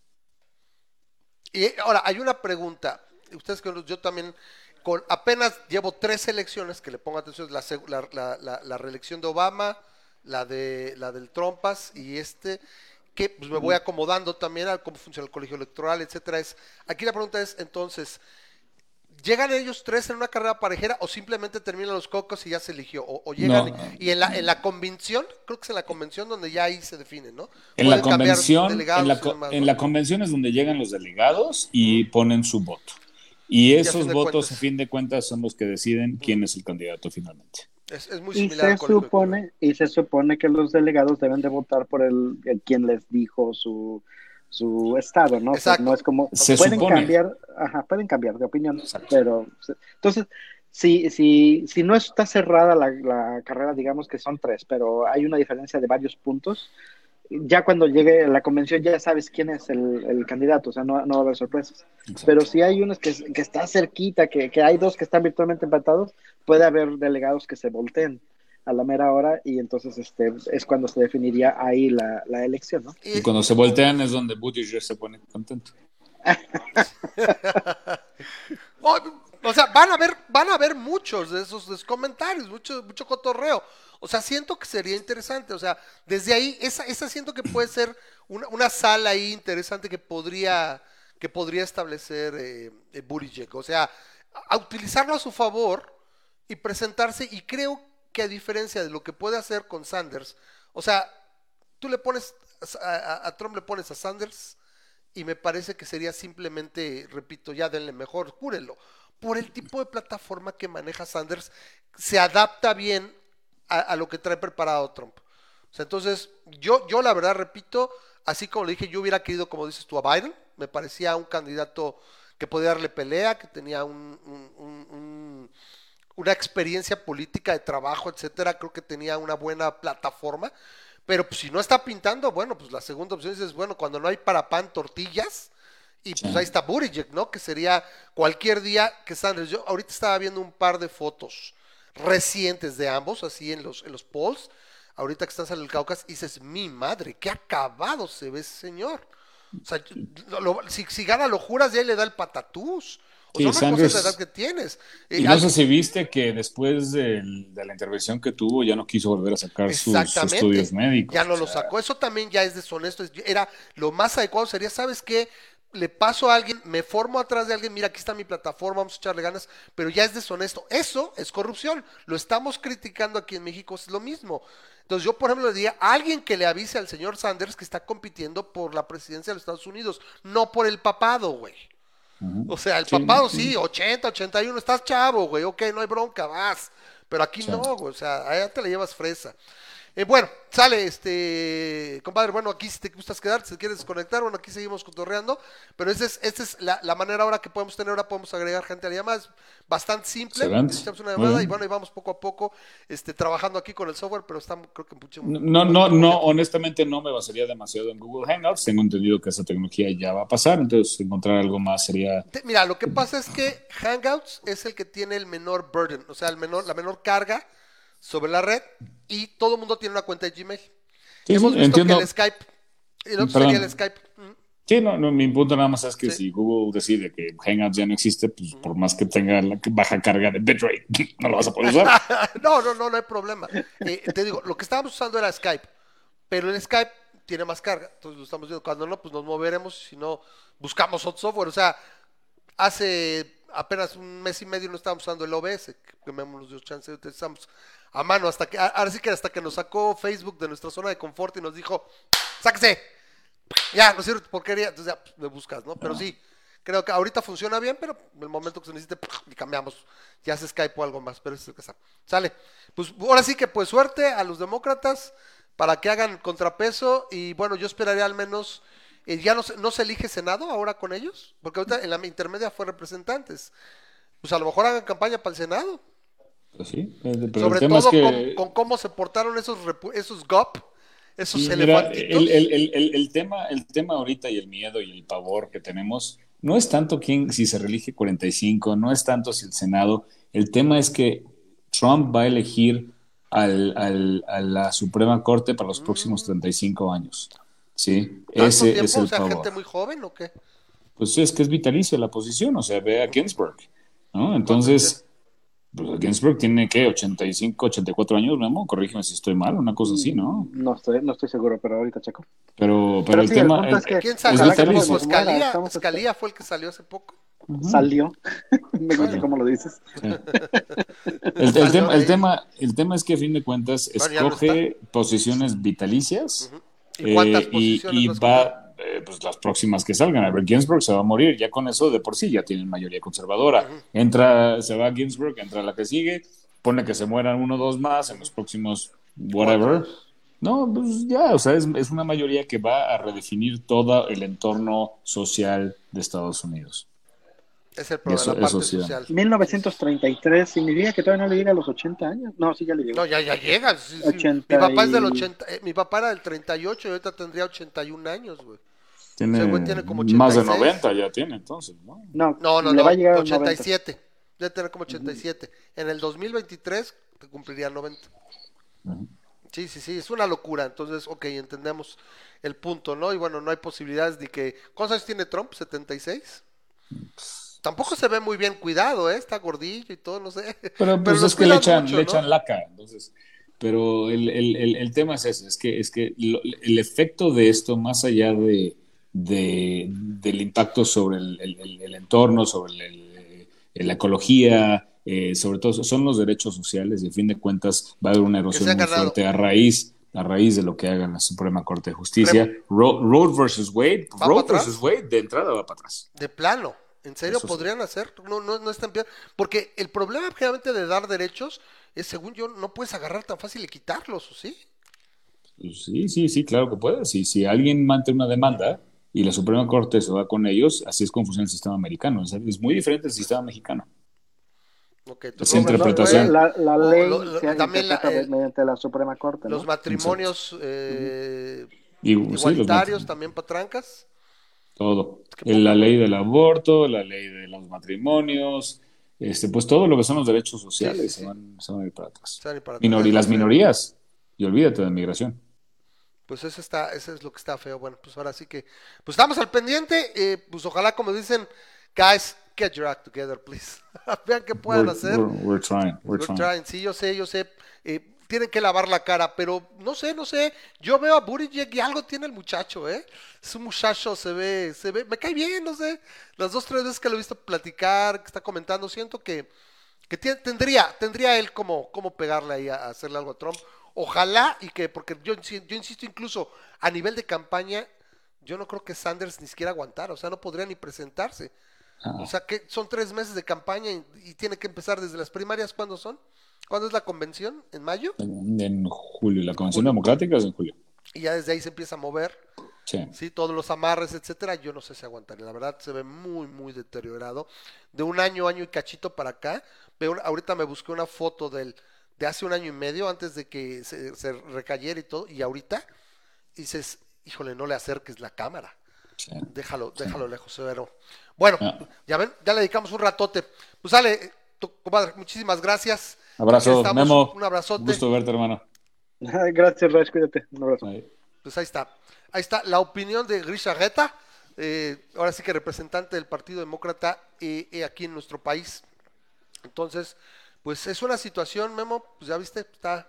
Y ahora, hay una pregunta. Ustedes que yo también, con apenas llevo tres elecciones, que le pongo atención, la, la reelección de Obama, la de la del Trompas y este, que pues me voy acomodando también a cómo funciona el colegio electoral, etcétera. Es, aquí la pregunta es, entonces, ¿llegan ellos tres en una carrera parejera o simplemente terminan los cocos y ya se eligió? O, o llegan No. y, y en la, en la convención, creo que es en la convención donde ya ahí se define, ¿no? En la convención, en la, y co- demás, en ¿no? la convención es donde llegan los delegados y ponen su voto. Y esos votos, cuentas. a fin de cuentas, son los que deciden quién es el candidato finalmente. Es, es muy Y similar se colegio electoral. supone, y se supone que los delegados deben de votar por el, el quien les dijo su, su estado, ¿no? O sea, Exacto. no es como Se pueden supone. cambiar, ajá, pueden cambiar de opinión, Exacto. pero entonces si, si, si no está cerrada la, la carrera, digamos que son tres, pero hay una diferencia de varios puntos, ya cuando llegue la convención ya sabes quién es el, el candidato, o sea, no, no va a haber sorpresas. Exacto. Pero si hay unos que, que está cerquita, que, que hay dos que están virtualmente empatados, puede haber delegados que se volteen a la mera hora y entonces este es cuando se definiría ahí la, la elección, ¿no? Y cuando se voltean es donde Buttigieg se pone contento. [laughs] O, o sea, van a ver, van a ver muchos de esos, de esos comentarios, mucho, mucho cotorreo. O sea, siento que sería interesante. O sea, desde ahí, esa, esa siento que puede ser una, una sala ahí interesante que podría, que podría establecer eh, eh, Buttigieg. O sea, a, a utilizarlo a su favor y presentarse. Y creo que a diferencia de lo que puede hacer con Sanders, o sea, tú le pones a, Trump le pones a Sanders y me parece que sería simplemente, repito, ya denle mejor, júrenlo. Por el tipo de plataforma que maneja Sanders, se adapta bien a, lo que trae preparado Trump. O sea, entonces, yo, yo la verdad repito, así como le dije, yo hubiera querido, como dices tú, a Biden, me parecía un candidato que podía darle pelea, que tenía un- una experiencia política de trabajo, etcétera, creo que tenía una buena plataforma. Pero pues, si no está pintando, bueno, pues la segunda opción es, bueno, cuando no hay para pan, tortillas, y pues Sí. ahí está Buttigieg, ¿no? Que sería cualquier día que Sanders. Yo ahorita estaba viendo un par de fotos recientes de ambos, así en los, en los polls, ahorita que están saliendo el Caucas, y dices, mi madre, qué acabado se ve ese señor. O sea, lo- lo- si, si gana lo juras, ya le da el patatús. O Sí, sea, una cosa es Sanders- la edad que tienes. Eh, Y no al- sé si viste que después de la intervención que tuvo ya no quiso volver a sacar sus estudios médicos. Ya no O lo sacó. Eso también ya es deshonesto. Es- Era lo más adecuado sería, ¿sabes qué? Le paso a alguien, me formo atrás de alguien, mira, aquí está mi plataforma, vamos a echarle ganas, pero ya es deshonesto. Eso es corrupción. Lo estamos criticando aquí en México, es lo mismo. Entonces yo, por ejemplo, le diría a alguien que le avise al señor Sanders que está compitiendo por la presidencia de los Estados Unidos, no por el papado, güey. O sea, el Sí, papado sí. sí, 80, 81, estás chavo, güey, ok, no hay bronca, vas. Pero aquí Sí. no, güey, o sea, allá te la llevas fresa. Eh, bueno, sale este, compadre, bueno, aquí si te gustas quedar, si te quieres desconectar, bueno, aquí seguimos cotorreando, pero esa es, esa es la, la manera ahora que podemos tener, ahora podemos agregar gente a la llamada, es bastante simple, echamos una llamada y bueno, y vamos poco a poco este, trabajando aquí con el software, pero estamos, creo que mucho... No, no, no, honestamente no me basaría demasiado en Google Hangouts. Tengo entendido que esa tecnología ya va a pasar, entonces encontrar algo más sería Mira, lo que pasa es que Hangouts es el que tiene el menor burden, o sea, el menor, la menor carga sobre la red y todo el mundo tiene una cuenta de Gmail. Sí, Hemos visto entiendo. que el Skype, el otro sería el Skype. Sí, no, no, mi punto nada más es que Sí. si Google decide que Hangouts ya no existe, pues por más que tenga la baja carga de bitrate, [laughs] no lo vas a poder usar. [laughs] no, no, no, no hay problema. Eh, te digo, lo que estábamos usando era Skype, pero el Skype tiene más carga, entonces lo estamos viendo. Cuando no, pues nos moveremos, si no, buscamos otro software. O sea, hace, apenas un mes y medio no estábamos usando el OBS, que Memo nos dio chance, utilizamos a mano hasta que, ahora sí que hasta que nos sacó Facebook de nuestra zona de confort y nos dijo, sáquese, ya, no sirve tu porquería, entonces ya pues, me buscas, ¿no? Pero sí, creo que ahorita funciona bien, pero en el momento que se necesite, y cambiamos, ya se Skype o algo más, pero es el que está. Sale. Pues ahora sí que pues suerte a los demócratas para que hagan contrapeso y bueno, yo esperaría al menos, eh, ya no se, no se elige Senado ahora con ellos, porque ahorita en la intermedia fue representantes. Pues a lo mejor hagan campaña para el Senado. Pues sí, pero Sobre el tema todo es que... con, con cómo se portaron esos, esos GOP, esos Sí, elefantitos. el, el- el- tema, el tema ahorita y el miedo y el pavor que tenemos no es tanto quién, si se reelige 45, no es tanto si el Senado, el tema es que Trump va a elegir al, al- a la Suprema Corte para los próximos 35 años. ¿Sí? ¿Tanto Ese tiempo? es el o sea, pavor. gente muy joven o qué? Pues es que es vitalicia la posición, o sea, ve a Ginsburg, ¿no? Entonces, pues Ginsburg tiene, ¿qué? 85, 84 años, Memo, corrígeme si estoy mal, una cosa así, ¿no? No estoy, no estoy seguro, pero ahorita checo. Pero, pero, Pero el sí, el tema... punto es que- ¿Quién sabe? Escalía, fue el que salió hace poco. Salió. [laughs] Me gusta cómo lo dices. El, tema, el, tema, el tema es que a fin de cuentas no escoge posiciones vitalicias ¿Y eh, y, y va eh, pues las próximas que salgan. A ver, Ginsburg se va a morir, ya con eso de por sí ya tienen mayoría conservadora. Entra, se va Ginsburg, entra la que sigue, pone que se mueran uno o dos más en los próximos whatever. No, pues ya, o sea, es, es una mayoría que va a redefinir todo el entorno social de Estados Unidos. Es el problema, Eso- la parte eso sí, social. 1933 significa que todavía no le llega a los 80 años. No, sí, ya le llegó. No, ya, ya llega. sí, sí. 80 Mi papá es del y- 80, eh, mi papá era del 38 y ahorita tendría 81 años, güey. Tiene, como más de 86. 90 ya tiene, entonces, ¿no? No, No, no, le no, va a llegar a los 90. 87. Debe tener como 87. En el 2023 te cumpliría 90. Sí, sí, sí, es una locura. Entonces, ok, entendemos el punto, ¿no? Y bueno, no hay posibilidades de que... ¿Cuántos años tiene Trump? ¿76? Tampoco se ve muy bien cuidado, ¿eh? Está gordillo y todo, no sé. Pero pues es que le echan, mucho, le ¿no? echan laca, entonces. Pero el, el, el, el tema es ese, es que, es que lo- el efecto de esto, más allá de, de- del impacto sobre el, el- el- el entorno, sobre la ecología, eh, sobre todo, son los derechos sociales y a fin de cuentas va a haber una erosión muy fuerte a raíz, a raíz de lo que haga la Suprema Corte de Justicia. Ro- Roe versus Wade, ¿Va Roe para atrás? versus Wade de entrada va para atrás. De plano. ¿En serio Eso sí. podrían hacer? No, no, no están bien. Porque el problema generalmente de dar derechos es, según yo, no puedes agarrar tan fácil y quitarlos, ¿o sí? Pues Sí, sí, sí, claro que puede. Si, si alguien mantiene una demanda y la Suprema Corte se va con ellos, así es como funciona el sistema americano. Es, es muy diferente del sistema mexicano. Ok, Es entonces, entre- Robert, interpretación. La, ley lo- lo- se también la- el- mediante la Suprema Corte. ¿no? los matrimonios eh, Y, sí, los igualitarios también patrancas. todo. que la ley del aborto, la ley de los matrimonios, este, pues todo lo que son los derechos sociales Sí, sí, se, sí. van, se van a ir para atrás. Minor- y atrás. las minorías, y olvídate de migración. Pues eso está, eso es lo que está feo. Bueno, pues ahora sí que, pues estamos al pendiente. eh, pues ojalá, como dicen, guys, get your act together, please. [laughs] Vean qué pueden We're, hacer. we're- we're trying, we're trying. trying. Sí, yo sé, yo sé. eh, tienen que lavar la cara, pero no sé, no sé. Yo veo a Buttigieg y algo tiene el muchacho, ¿eh? Es un muchacho, se ve, se ve, me cae bien, no sé. Las dos, tres veces que lo he visto platicar, que está comentando, siento que, que tendría, tendría él como, como pegarle ahí a, a hacerle algo a Trump. Ojalá y que, porque yo, insi- yo insisto incluso a nivel de campaña, yo no creo que Sanders ni siquiera aguantara, o sea, no podría ni presentarse. Ah. O sea, que son tres meses de campaña y, y tiene que empezar desde las primarias. ¿Cuándo son? ¿Cuándo es la convención? ¿En mayo? En, en julio, la Convención Democrática es en julio. Y ya desde ahí se empieza a mover, Sí. ¿sí? Todos los amarres, etcétera. Yo no sé si aguantaría. La verdad, se ve muy, muy deteriorado. De un año, año y cachito para acá. Veo, ahorita me busqué una foto del, de hace un año y medio, antes de que se, se recayera y todo. Y ahorita, dices, híjole, no le acerques la cámara. sí. Déjalo, déjalo lejos, severo. Bueno, Ah. ya ven, ya le dedicamos un ratote. Pues sale, eh, tu- compadre, muchísimas gracias. Abrazo, Memo. Un abrazote. Gusto verte, hermano. [laughs] Gracias, Raj, cuídate. Un abrazo. Ahí. Pues ahí está. Ahí está la opinión de Grisha Reta, eh, ahora sí que representante del Partido Demócrata eh, eh, aquí en nuestro país. Entonces, pues es una situación, Memo, pues ya viste, está,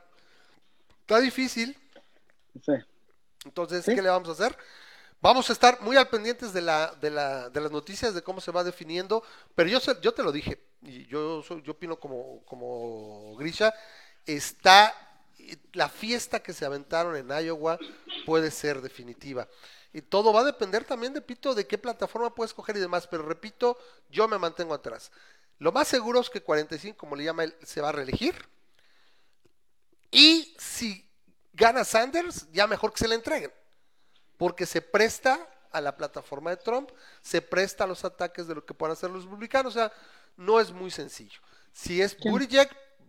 está difícil. Sí. Entonces, Sí. ¿qué le vamos a hacer? Vamos a estar muy al pendientes de, la, de, la, de las noticias, de cómo se va definiendo, pero yo, sé- yo te lo dije, y yo, soy- yo opino como, como Grisha, está la fiesta que se aventaron en Iowa puede ser definitiva. Y todo va a depender también, repito, de qué plataforma puedes coger y demás, pero repito, yo me mantengo atrás. Lo más seguro es que 45, como le llama él, se va a reelegir. Y si gana Sanders, ya mejor que se le entreguen porque se presta a la plataforma de Trump, se presta a los ataques de lo que puedan hacer los republicanos, o sea, no es muy sencillo. Si es Buttigieg,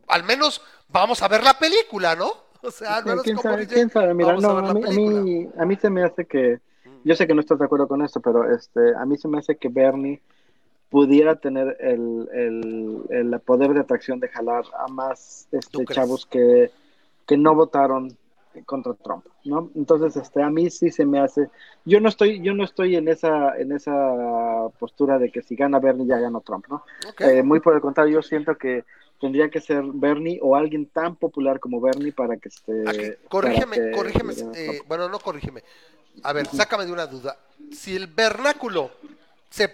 al menos vamos a ver la película, ¿no? O sea, al menos ¿Quién con sabe? Buttigieg ¿Quién sabe? Mira, vamos a no, ver a la mí, a, película. Mí, a mí se me hace que, yo sé que no estás de acuerdo con esto, pero este, a mí se me hace que Bernie pudiera tener el, el, el poder de atracción de jalar a más ¿Tú este, chavos que, que no votaron contra Trump, ¿no? Entonces, este, a mí sí se me hace, yo no estoy, yo no estoy en esa, en esa postura de que si gana Bernie ya ganó Trump, ¿no? Eh, muy por el contrario, yo siento que tendría que ser Bernie o alguien tan popular como Bernie para que esté. Corrígeme, que corrígeme, eh, bueno, no corrígeme. A ver, sácame de una duda. Si el vernáculo se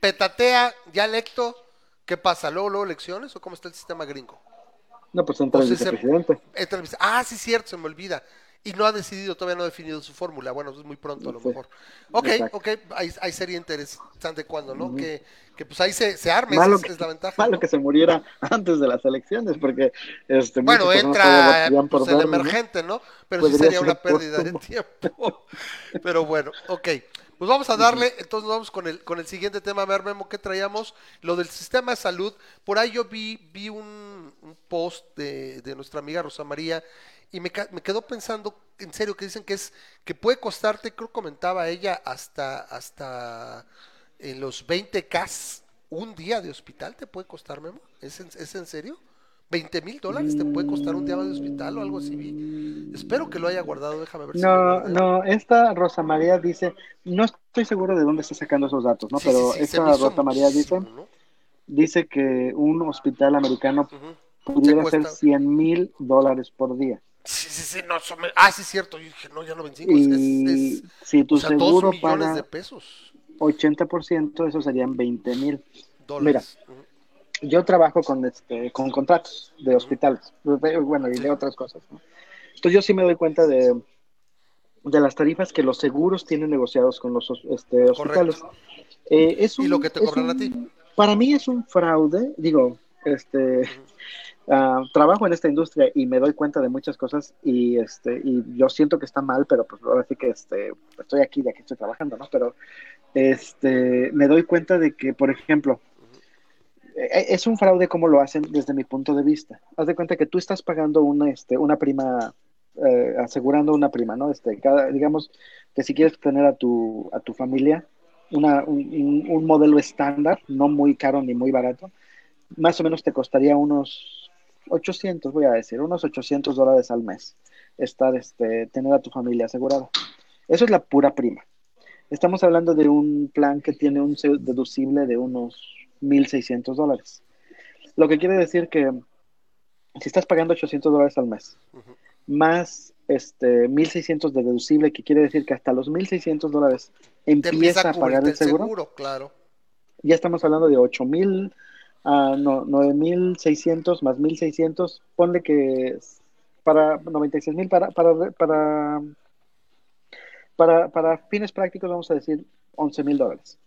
petatea ya electo, ¿qué pasa? ¿Luego, luego elecciones o cómo está el sistema gringo? No, pues entra el vicepresidente. Entra Ah, sí, cierto, se me olvida. Y no ha decidido, todavía no ha definido su fórmula. Bueno, es muy pronto a lo Sí. mejor. Ok, Exacto. ok, ahí, ahí sería interesante cuando, ¿no? que, que pues ahí se, se arme, Malo esa que, es, es la ventaja. malo ¿no? que se muriera [laughs] antes de las elecciones, porque este, Bueno, entra por pues, el emergente, ¿no? Pero sí Podría sería ser una [laughs] pérdida de tiempo. [laughs] Pero bueno, ok. Pues vamos a darle, entonces vamos con el, con el siguiente tema. A ver, Memo, ¿qué traíamos? Lo del sistema de salud. Por ahí yo vi, vi un, un post de, de nuestra amiga Rosa María y me, me quedó pensando, en serio, que dicen que es que puede costarte, creo que comentaba ella, hasta, hasta en los 20K un día de hospital te puede costar, Memo. ¿Es en, es en serio? ¿20 mil dólares te puede costar un día de hospital o algo así? vi? Espero que lo haya guardado, déjame ver si No, guardé. no, esta Rosa María dice, no estoy seguro de dónde está sacando esos datos, ¿no? Sí, Pero sí, sí, se esta Rosa María dice, dice que un hospital americano pudiera Se ser cuesta- 100 mil dólares por día. Sí, sí, sí, no, ah, sí, es cierto. Yo dije, no, ya no 25, es, Y es, si tu o sea, dos seguro millones paga de pesos, 80%, eso serían 20 mil. dólares. Ujú. Yo trabajo con este con contratos de hospitales, bueno, y de otras cosas. ¿no? Entonces yo sí me doy cuenta de, de las tarifas que los seguros tienen negociados con los este, hospitales. Eh, es Y un- lo que te cobran a ti. Para mí es un fraude, digo, este, ah, trabajo en esta industria y me doy cuenta de muchas cosas y este y yo siento que está mal, pero pues ahora sí que este estoy aquí, de aquí estoy trabajando, ¿no? Pero este me doy cuenta de que, por ejemplo, es un fraude como lo hacen desde mi punto de vista. Haz de cuenta que tú estás pagando una, este, una prima, eh, asegurando una prima, ¿no? Este, cada, digamos que si quieres tener a tu, a tu familia una, un, un- modelo estándar, no muy caro ni muy barato, más o menos te costaría unos 800, voy a decir, unos 800 dólares al mes estar, este, tener a tu familia asegurada. Eso es la pura prima. Estamos hablando de un plan que tiene un deducible de unos 1.600 dólares. Lo que quiere decir que si estás pagando 800 dólares al mes, más este 1.600 de deducible, que quiere decir que hasta los 1.600 dólares empieza a pagar el seguro, claro. ya estamos hablando de 8.000 a no, 9.600 más 1.600, ponle que para 96.000 para, para, para, para, para fines prácticos vamos a decir 11.000 dólares.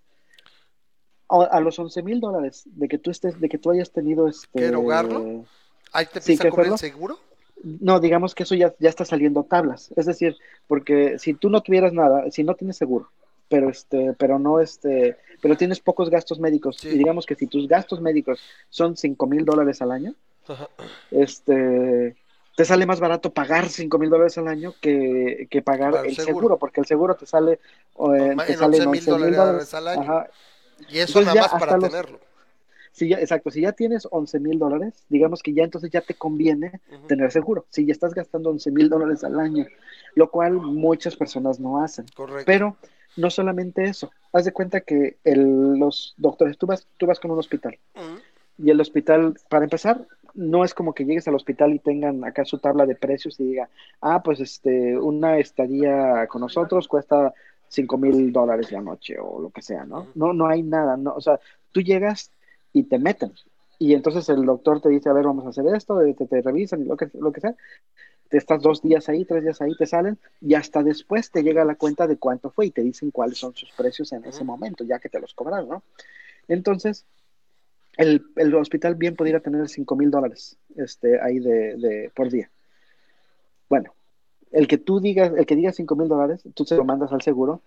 A, a los 11.000 dólares de que tú estés, de que tú hayas tenido este ¿Que erogarlo? Ahí te empieza ¿que a cubrir el seguro. no, digamos que eso ya, ya está saliendo tablas. Es decir, porque si tú no tuvieras nada, si no tienes seguro, pero este, pero no este, pero tienes pocos gastos médicos, Sí. y digamos que si tus gastos médicos son cinco mil dólares al año, Ajá. este, te sale más barato pagar cinco mil dólares al año que, que pagar el el seguro. seguro. porque el seguro te sale, eh, te sale 11,000 11,000 dólares dólares al año. Ajá. Y eso Entonces nada más para los- tenerlo. Si ya, exacto, si ya tienes 11 mil dólares, digamos que ya entonces ya te conviene tener seguro. Si ya estás gastando 11 mil dólares al año, lo cual muchas personas no hacen. Correcto. Pero no solamente eso, haz de cuenta que el- los doctores, tú vas, tú vas con un hospital y el hospital, para empezar, no es como que llegues al hospital y tengan acá su tabla de precios y diga, ah, pues este, una estadía con nosotros cuesta cinco mil dólares la noche o lo que sea, ¿no? No, no hay nada, no, o sea, tú llegas y te meten. Y entonces el doctor te dice, a ver, vamos a hacer esto, te, te revisan y lo que, lo que sea. Te estás dos días ahí, tres días ahí, te salen y hasta después te llega la cuenta de cuánto fue y te dicen cuáles son sus precios en ese momento, ya que te los cobraron, ¿no? Entonces, el, el hospital bien pudiera tener cinco mil dólares este, ahí de, de, por día. Bueno, el que tú digas, el que diga cinco mil dólares, tú se lo mandas al seguro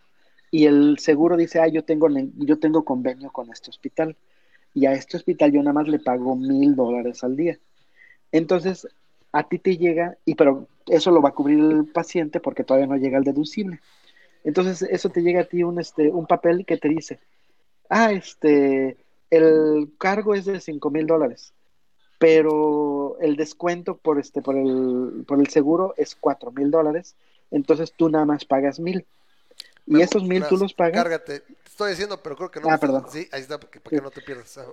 y el seguro dice, ah, yo tengo, yo tengo convenio con este hospital y a este hospital yo nada más le pago mil dólares al día. Entonces, a ti te llega, y pero eso lo va a cubrir el paciente porque todavía no llega el deducible. Entonces, eso te llega a ti un, este, un papel que te dice, ah, este, el cargo es de cinco mil dólares, pero el descuento por, este, por, el, por el seguro es cuatro mil dólares, entonces tú nada más pagas mil. Y Me- esos mil tú los pagas. Cárgate. Te Estoy diciendo, pero creo que no. Ah, perdón. Sí, ahí está, para que, para que no te pierdas. Ah,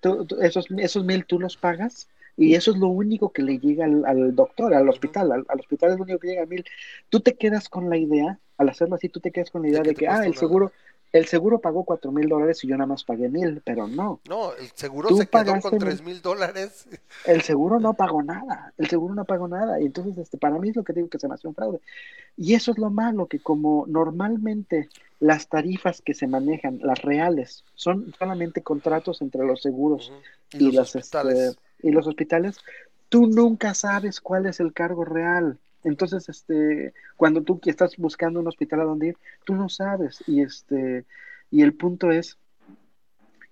tú- tú- esos, esos mil tú los pagas y eso es lo único que le llega al, al doctor, al hospital, al, al hospital es lo único que llega a mil. Tú te quedas con la idea, al hacerlo así, tú te quedas con la idea de que, ah, el nada. El seguro pagó cuatro mil dólares y yo nada más pagué mil, pero no, No, el seguro Tú se quedó con tres mil dólares. [laughs] el seguro no pagó nada, el seguro no pagó nada. Y entonces, este, para mí es lo que digo que se me hace un fraude. Y eso es lo malo, que como normalmente las tarifas que se manejan, las reales, son solamente contratos entre los seguros y, los las, hospitales. este, y los hospitales, tú nunca sabes cuál es el cargo real. Entonces, este, cuando tú estás buscando un hospital a donde ir, tú no sabes. Y este, y el punto es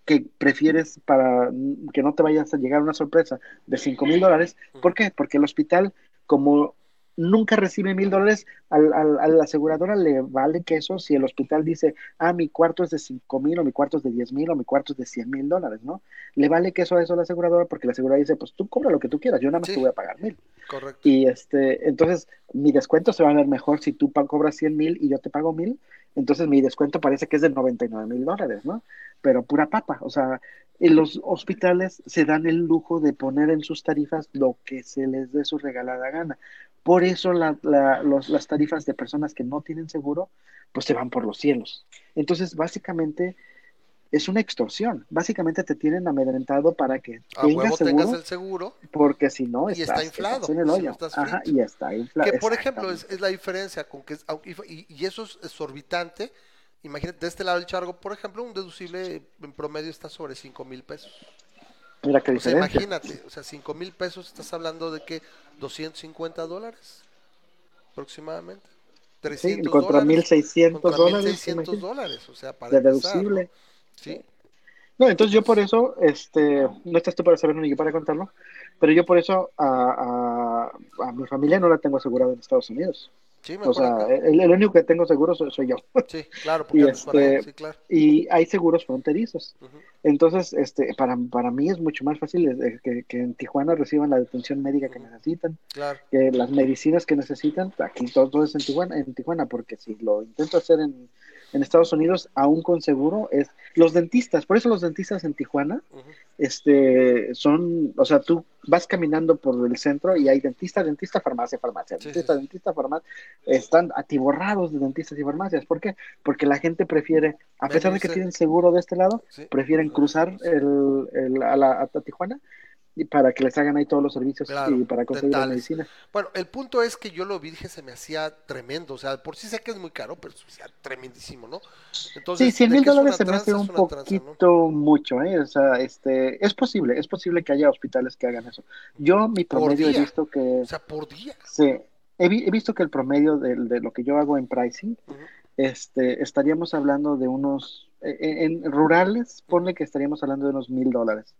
que prefieres para que no te vayas a llegar una sorpresa de cinco mil dólares. ¿Por qué? Porque el hospital, como nunca recibe mil dólares, al, al- a la aseguradora le vale que eso si el hospital dice, ah, mi cuarto es de cinco mil, o mi cuarto es de diez mil, o mi cuarto es de cien mil dólares, ¿no? Le vale que eso a eso a la aseguradora porque la aseguradora dice, pues tú cobra lo que tú quieras, yo nada más Sí. te voy a pagar mil. Correcto. Y este, entonces mi descuento se va a ver mejor si tú cobras 100 mil y yo te pago mil. Entonces mi descuento parece que es de 99 mil dólares, ¿no? Pero pura papa. O sea, en los hospitales se dan el lujo de poner en sus tarifas lo que se les dé su regalada gana. Por eso la- la- los- las tarifas de personas que no tienen seguro, pues se van por los cielos. Entonces, básicamente, es una extorsión. Básicamente te tienen amedrentado para que A tengas huevo seguro, tengas el seguro. porque si no, Y está inflado, estás en el si no hoyo. estás Ajá, y está inflado. Que por ejemplo es, la diferencia con que es, y, y eso es exorbitante. Imagínate, de este lado del chargo, por ejemplo, un deducible en promedio está sobre 5 mil pesos. Mira qué O sea, diferencia. imagínate, o sea, 5 mil pesos, estás hablando de que 250 dólares aproximadamente. Sí, 300 contra dólares. 1600 contra dólares. 1600 imagínate, dólares, o sea, para de empezar, ¿no? deducible. Sí, No, entonces yo por eso, este, no estás tú para saberlo ni yo para contarlo, pero yo por eso a, a, a mi familia no la tengo asegurada en Estados Unidos. Sí, O sea, el, el único que tengo seguro soy, soy yo. [laughs] Sí, claro, [laughs] porque y este- sí, claro. Y hay seguros fronterizos. Entonces, este, para, para mí es mucho más fácil eh, que, que en Tijuana reciban la detención médica que necesitan, Claro, que las medicinas que necesitan, aquí todo, todo es en Tijuana, en Tijuana, porque si lo intento hacer en, en Estados Unidos, aún con seguro, es los dentistas, por eso los dentistas en Tijuana. Este, son, o sea, tú vas caminando por el centro y hay dentista, dentista, farmacia, farmacia, Sí, dentista, sí, dentista, farmacia, están atiborrados de dentistas y farmacias, ¿por qué? Porque la gente prefiere, a pesar de que tienen seguro de este lado, Sí. prefieren cruzar el, el- a, la, a Tijuana y para que les hagan ahí todos los servicios Claro, y para conseguir la medicina. Bueno, el punto es que yo lo vi, dije, se me hacía tremendo. O sea, por sí sé que es muy caro, pero se me hacía tremendísimo, ¿no? Entonces, Sí, 100 de mil dólares se me hace un una tranza, ¿no? poquito mucho, ¿eh? O sea, este, es posible, es posible que haya hospitales que hagan eso. Yo, mi promedio, he visto que, O sea, por día. sí, he, vi- he visto que el promedio de, de lo que yo hago en pricing, este, estaríamos hablando de unos, en, en rurales, ponle que estaríamos hablando de unos mil dólares.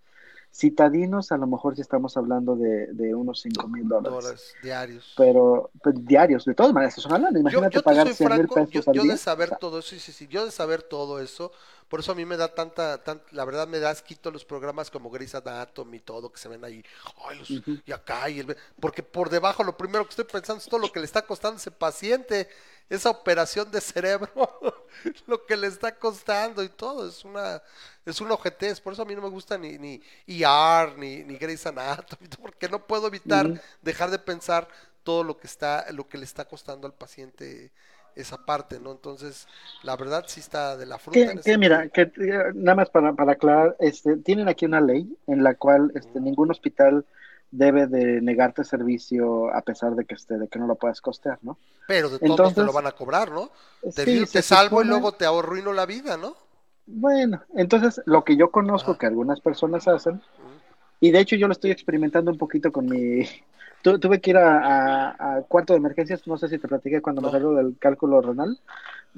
Citadinos, a lo mejor sí estamos hablando de, de unos cinco mil dólares. Diarios. Pero, pero diarios, de todas maneras, lana. Yo, Imagínate yo te pagar soy 100 mil franco, yo, pesos al yo día. de saber O sea, todo eso, sí, sí, sí, yo de saber todo eso, por eso a mí me da tanta, tan, la verdad me da asquito los programas como Grey's Anatomy y todo, que se ven ahí, ay, los- y acá, y el, porque por debajo lo primero que estoy pensando es todo lo que le está costando a ese paciente, esa operación de cerebro, [laughs] lo que le está costando y todo, es una, es una ojetez, por eso a mí no me gusta ni, ni ER, ni, ni Grey's Anatomy, [laughs] porque no puedo evitar dejar de pensar todo lo que está, lo que le está costando al paciente esa parte, ¿no? Entonces, la verdad sí está de la fruta. en que mira, que eh, nada más para, para aclarar, este, tienen aquí una ley en la cual este, ningún hospital debe de negarte servicio a pesar de que este, de que no lo puedas costear, ¿no? Pero de todos modos te Entonces, lo van a cobrar, ¿no? Te, sí, te salvo y luego te arruino la vida, ¿no? Bueno, entonces lo que yo conozco Ajá. que algunas personas hacen, y de hecho yo lo estoy experimentando un poquito con mi... Tu- tuve que ir a, a- a cuarto de emergencias, no sé si te platiqué cuando No. me salió del cálculo renal.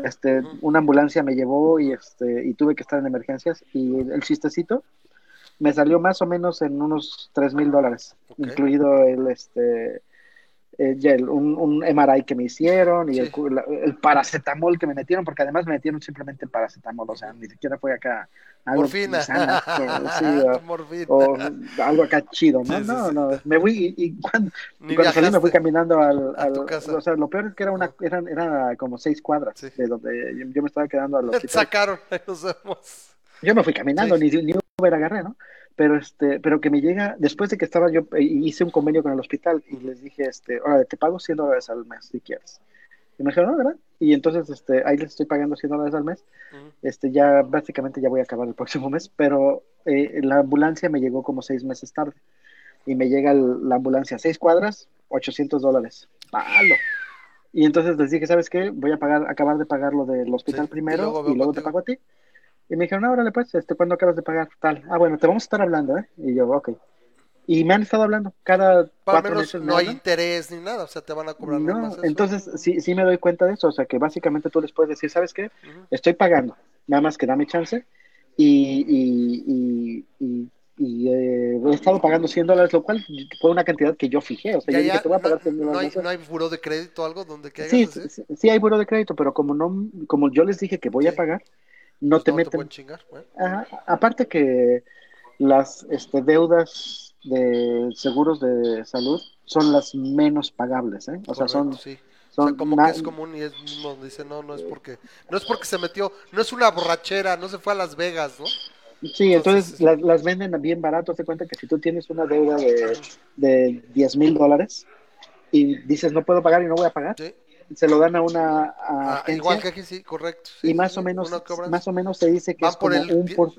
Este, una ambulancia me llevó y este y tuve que estar en emergencias y el, chistecito me salió más o menos en unos tres mil dólares, incluido el este el- un, un MRI que me hicieron y Sí. el, el paracetamol que me metieron, porque además me metieron simplemente paracetamol, o sea, ni siquiera fue acá algo Morfina. sana, o- [laughs] sí, o- Morfina. o algo acá chido, ¿no? Sí, no, no, me fui y, y cuando, salí me fui caminando al, a o sea, lo peor es que era una, eran, eran como seis cuadras de donde yo, yo me estaba quedando Te [laughs] hospital. sacaron, nos vemos. Yo me fui caminando, ni, ni Uber agarré, ¿no? Pero este, pero que me llega, después de que estaba yo, eh, hice un convenio con el hospital y les dije, este, órale, te pago 100 dólares al mes si quieres. Y me dijeron, no, ¿verdad? Y entonces, este, ahí les estoy pagando 100 dólares al mes. Este, ya básicamente ya voy a acabar el próximo mes, pero eh, la ambulancia me llegó como seis meses tarde. Y me llega el- la ambulancia, seis cuadras, 800 dólares. ¡Palo! Y entonces les dije, ¿sabes qué? Voy a pagar, acabar de pagar lo del hospital Sí, y primero luego y luego, te pago a ti. Y me dijeron, no, órale pues, este, ¿cuándo acabas de pagar? Tal. Ah, bueno, te vamos a estar hablando, ¿eh? Y yo, ok. Y me han estado hablando, cada Para cuatro menos meses me no hay interés ni nada, o sea, te van a cobrar No, más eso. entonces sí, sí me doy cuenta de eso, o sea que básicamente tú les puedes decir, ¿sabes qué? Estoy pagando, nada más que dame chance y, y, y, y- y, eh, he estado pagando 100 dólares, lo cual fue una cantidad que yo fijé, o sea, Ya, yo dije, ya, te voy a no, pagar 100 no dólares. hay, mensuales". no hay buró de crédito o algo donde que hagas sí, sí, sí hay buro de crédito, pero como no, como yo les dije que voy a pagar, no Pues te no meten. chingar. bueno. Ajá, Aparte que las este, deudas de seguros de salud son las menos pagables, ¿eh? O sea, son. O sea, son como que es común y es mismo, dice, no, no es porque, no es porque se metió, no es una borrachera, no se fue a Las Vegas, ¿no? Sí, entonces Entonces, las, las venden bien barato. Te cuenta que si tú tienes una deuda de, de 10 mil dólares y dices no puedo pagar y no voy a pagar, Sí. Se lo dan a una a Ah, agencia igual que aquí, sí, correcto. sí, y sí, más sí, o menos más o menos te dice que es por como el un por,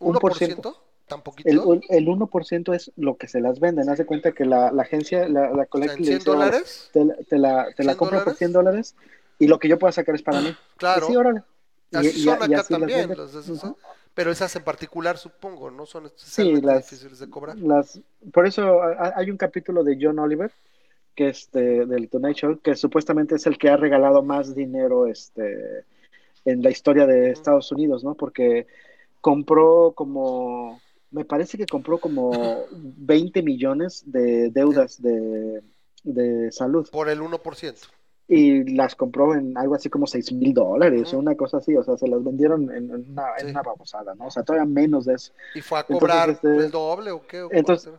un por ciento. 1%, tan poquito. El, el 1% es lo que se las venden. Haz de cuenta que la, la agencia, la, la colecta en le 100 dice, "Órale, dólares, te, la- te la, te la 100 compro por dólares. 100 dólares y lo que yo pueda sacar es para mí. claro. Y sí, órale. Y- Así y- son y acá así las también, venden. los de esos, Ujú. pero esas en particular supongo, ¿no? Son especialmente las- difíciles de cobrar. Las, por eso ha- hay un capítulo de John Oliver, que este, del Tonight Show, que supuestamente es el que ha regalado más dinero este, en la historia de Estados Unidos, ¿no? Porque compró como, me parece que compró como [laughs] 20 millones de deudas de, de salud Por el 1%. y las compró en algo así como 6 mil dólares o una cosa así, o sea, se las vendieron en, una, en una babosada, ¿no? O sea, todavía menos de eso. ¿Y fue a Entonces, cobrar este, el doble o qué? ¿O cuánto entonces?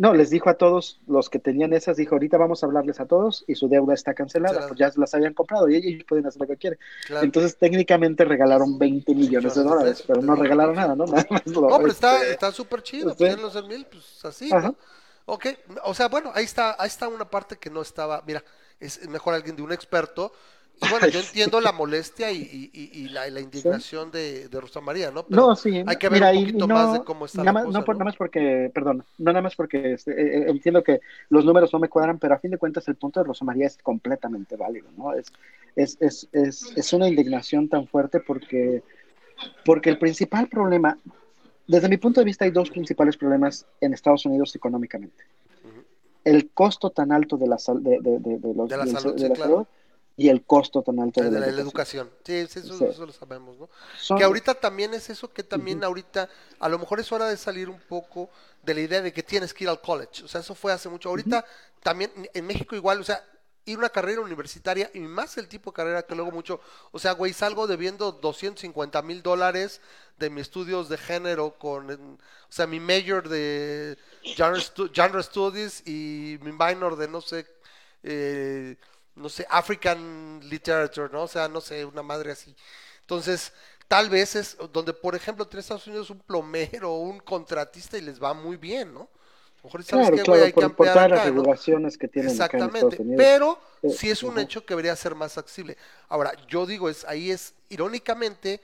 No, les dijo a todos los que tenían esas, dijo, ahorita vamos a hablarles a todos y su deuda está cancelada, pues ya las habían comprado y ellos pueden hacer lo que quieren. Claro. Entonces técnicamente regalaron 20 millones de dólares, pero no regalaron nada, ¿no? [laughs] Nada más lo- No, pero está este, está súper chido. sí. Pues en los 100 mil, pues así, Ajá. ¿no? Ok, o sea, bueno, ahí está, ahí está una parte que no estaba. Mira, es mejor alguien de un experto. Y bueno, yo [laughs] Sí. entiendo la molestia y, y- y- la, y la indignación de, de Rosa María, ¿no? Pero No, sí, hay que ver mira, un poquito no, más de cómo está nada la cosa, no, por- ¿no? nada más porque, perdón, no nada más porque este, eh, eh, entiendo que los números no me cuadran, pero a fin de cuentas el punto de Rosa María es completamente válido, ¿no? Es, es, es, es, es una indignación tan fuerte porque, porque el principal problema, desde mi punto de vista hay dos principales problemas en Estados Unidos económicamente. Ujú. El costo tan alto de la, de, de, de, los, la salud, sí, la claro. salud y el costo tan alto De la, la, la educación. educación. Sí, eso, Sí. eso lo sabemos, ¿no? Son- Que ahorita también es eso, que también ahorita, a lo mejor es hora de salir un poco de la idea de que tienes que ir al college. O sea, eso fue hace mucho. Ahorita también en México igual, o sea, ir a una carrera universitaria y más el tipo de carrera que luego mucho, o sea, güey, salgo debiendo 250 mil dólares de mis estudios de género con, o sea, mi major de genre studies y mi minor de no sé, eh, no sé, African literature, ¿no? O sea, no sé, una madre así. Entonces, tal vez es donde, por ejemplo, en Estados Unidos un plomero o [laughs] un contratista y les va muy bien, ¿no? A lo mejor sabes Claro, güey, claro, hay que por, las regulaciones que tienen acá en Exactamente, Unidos. pero Eh, sí es un hecho que debería ser más accesible. Ahora, yo digo, es ahí es, irónicamente,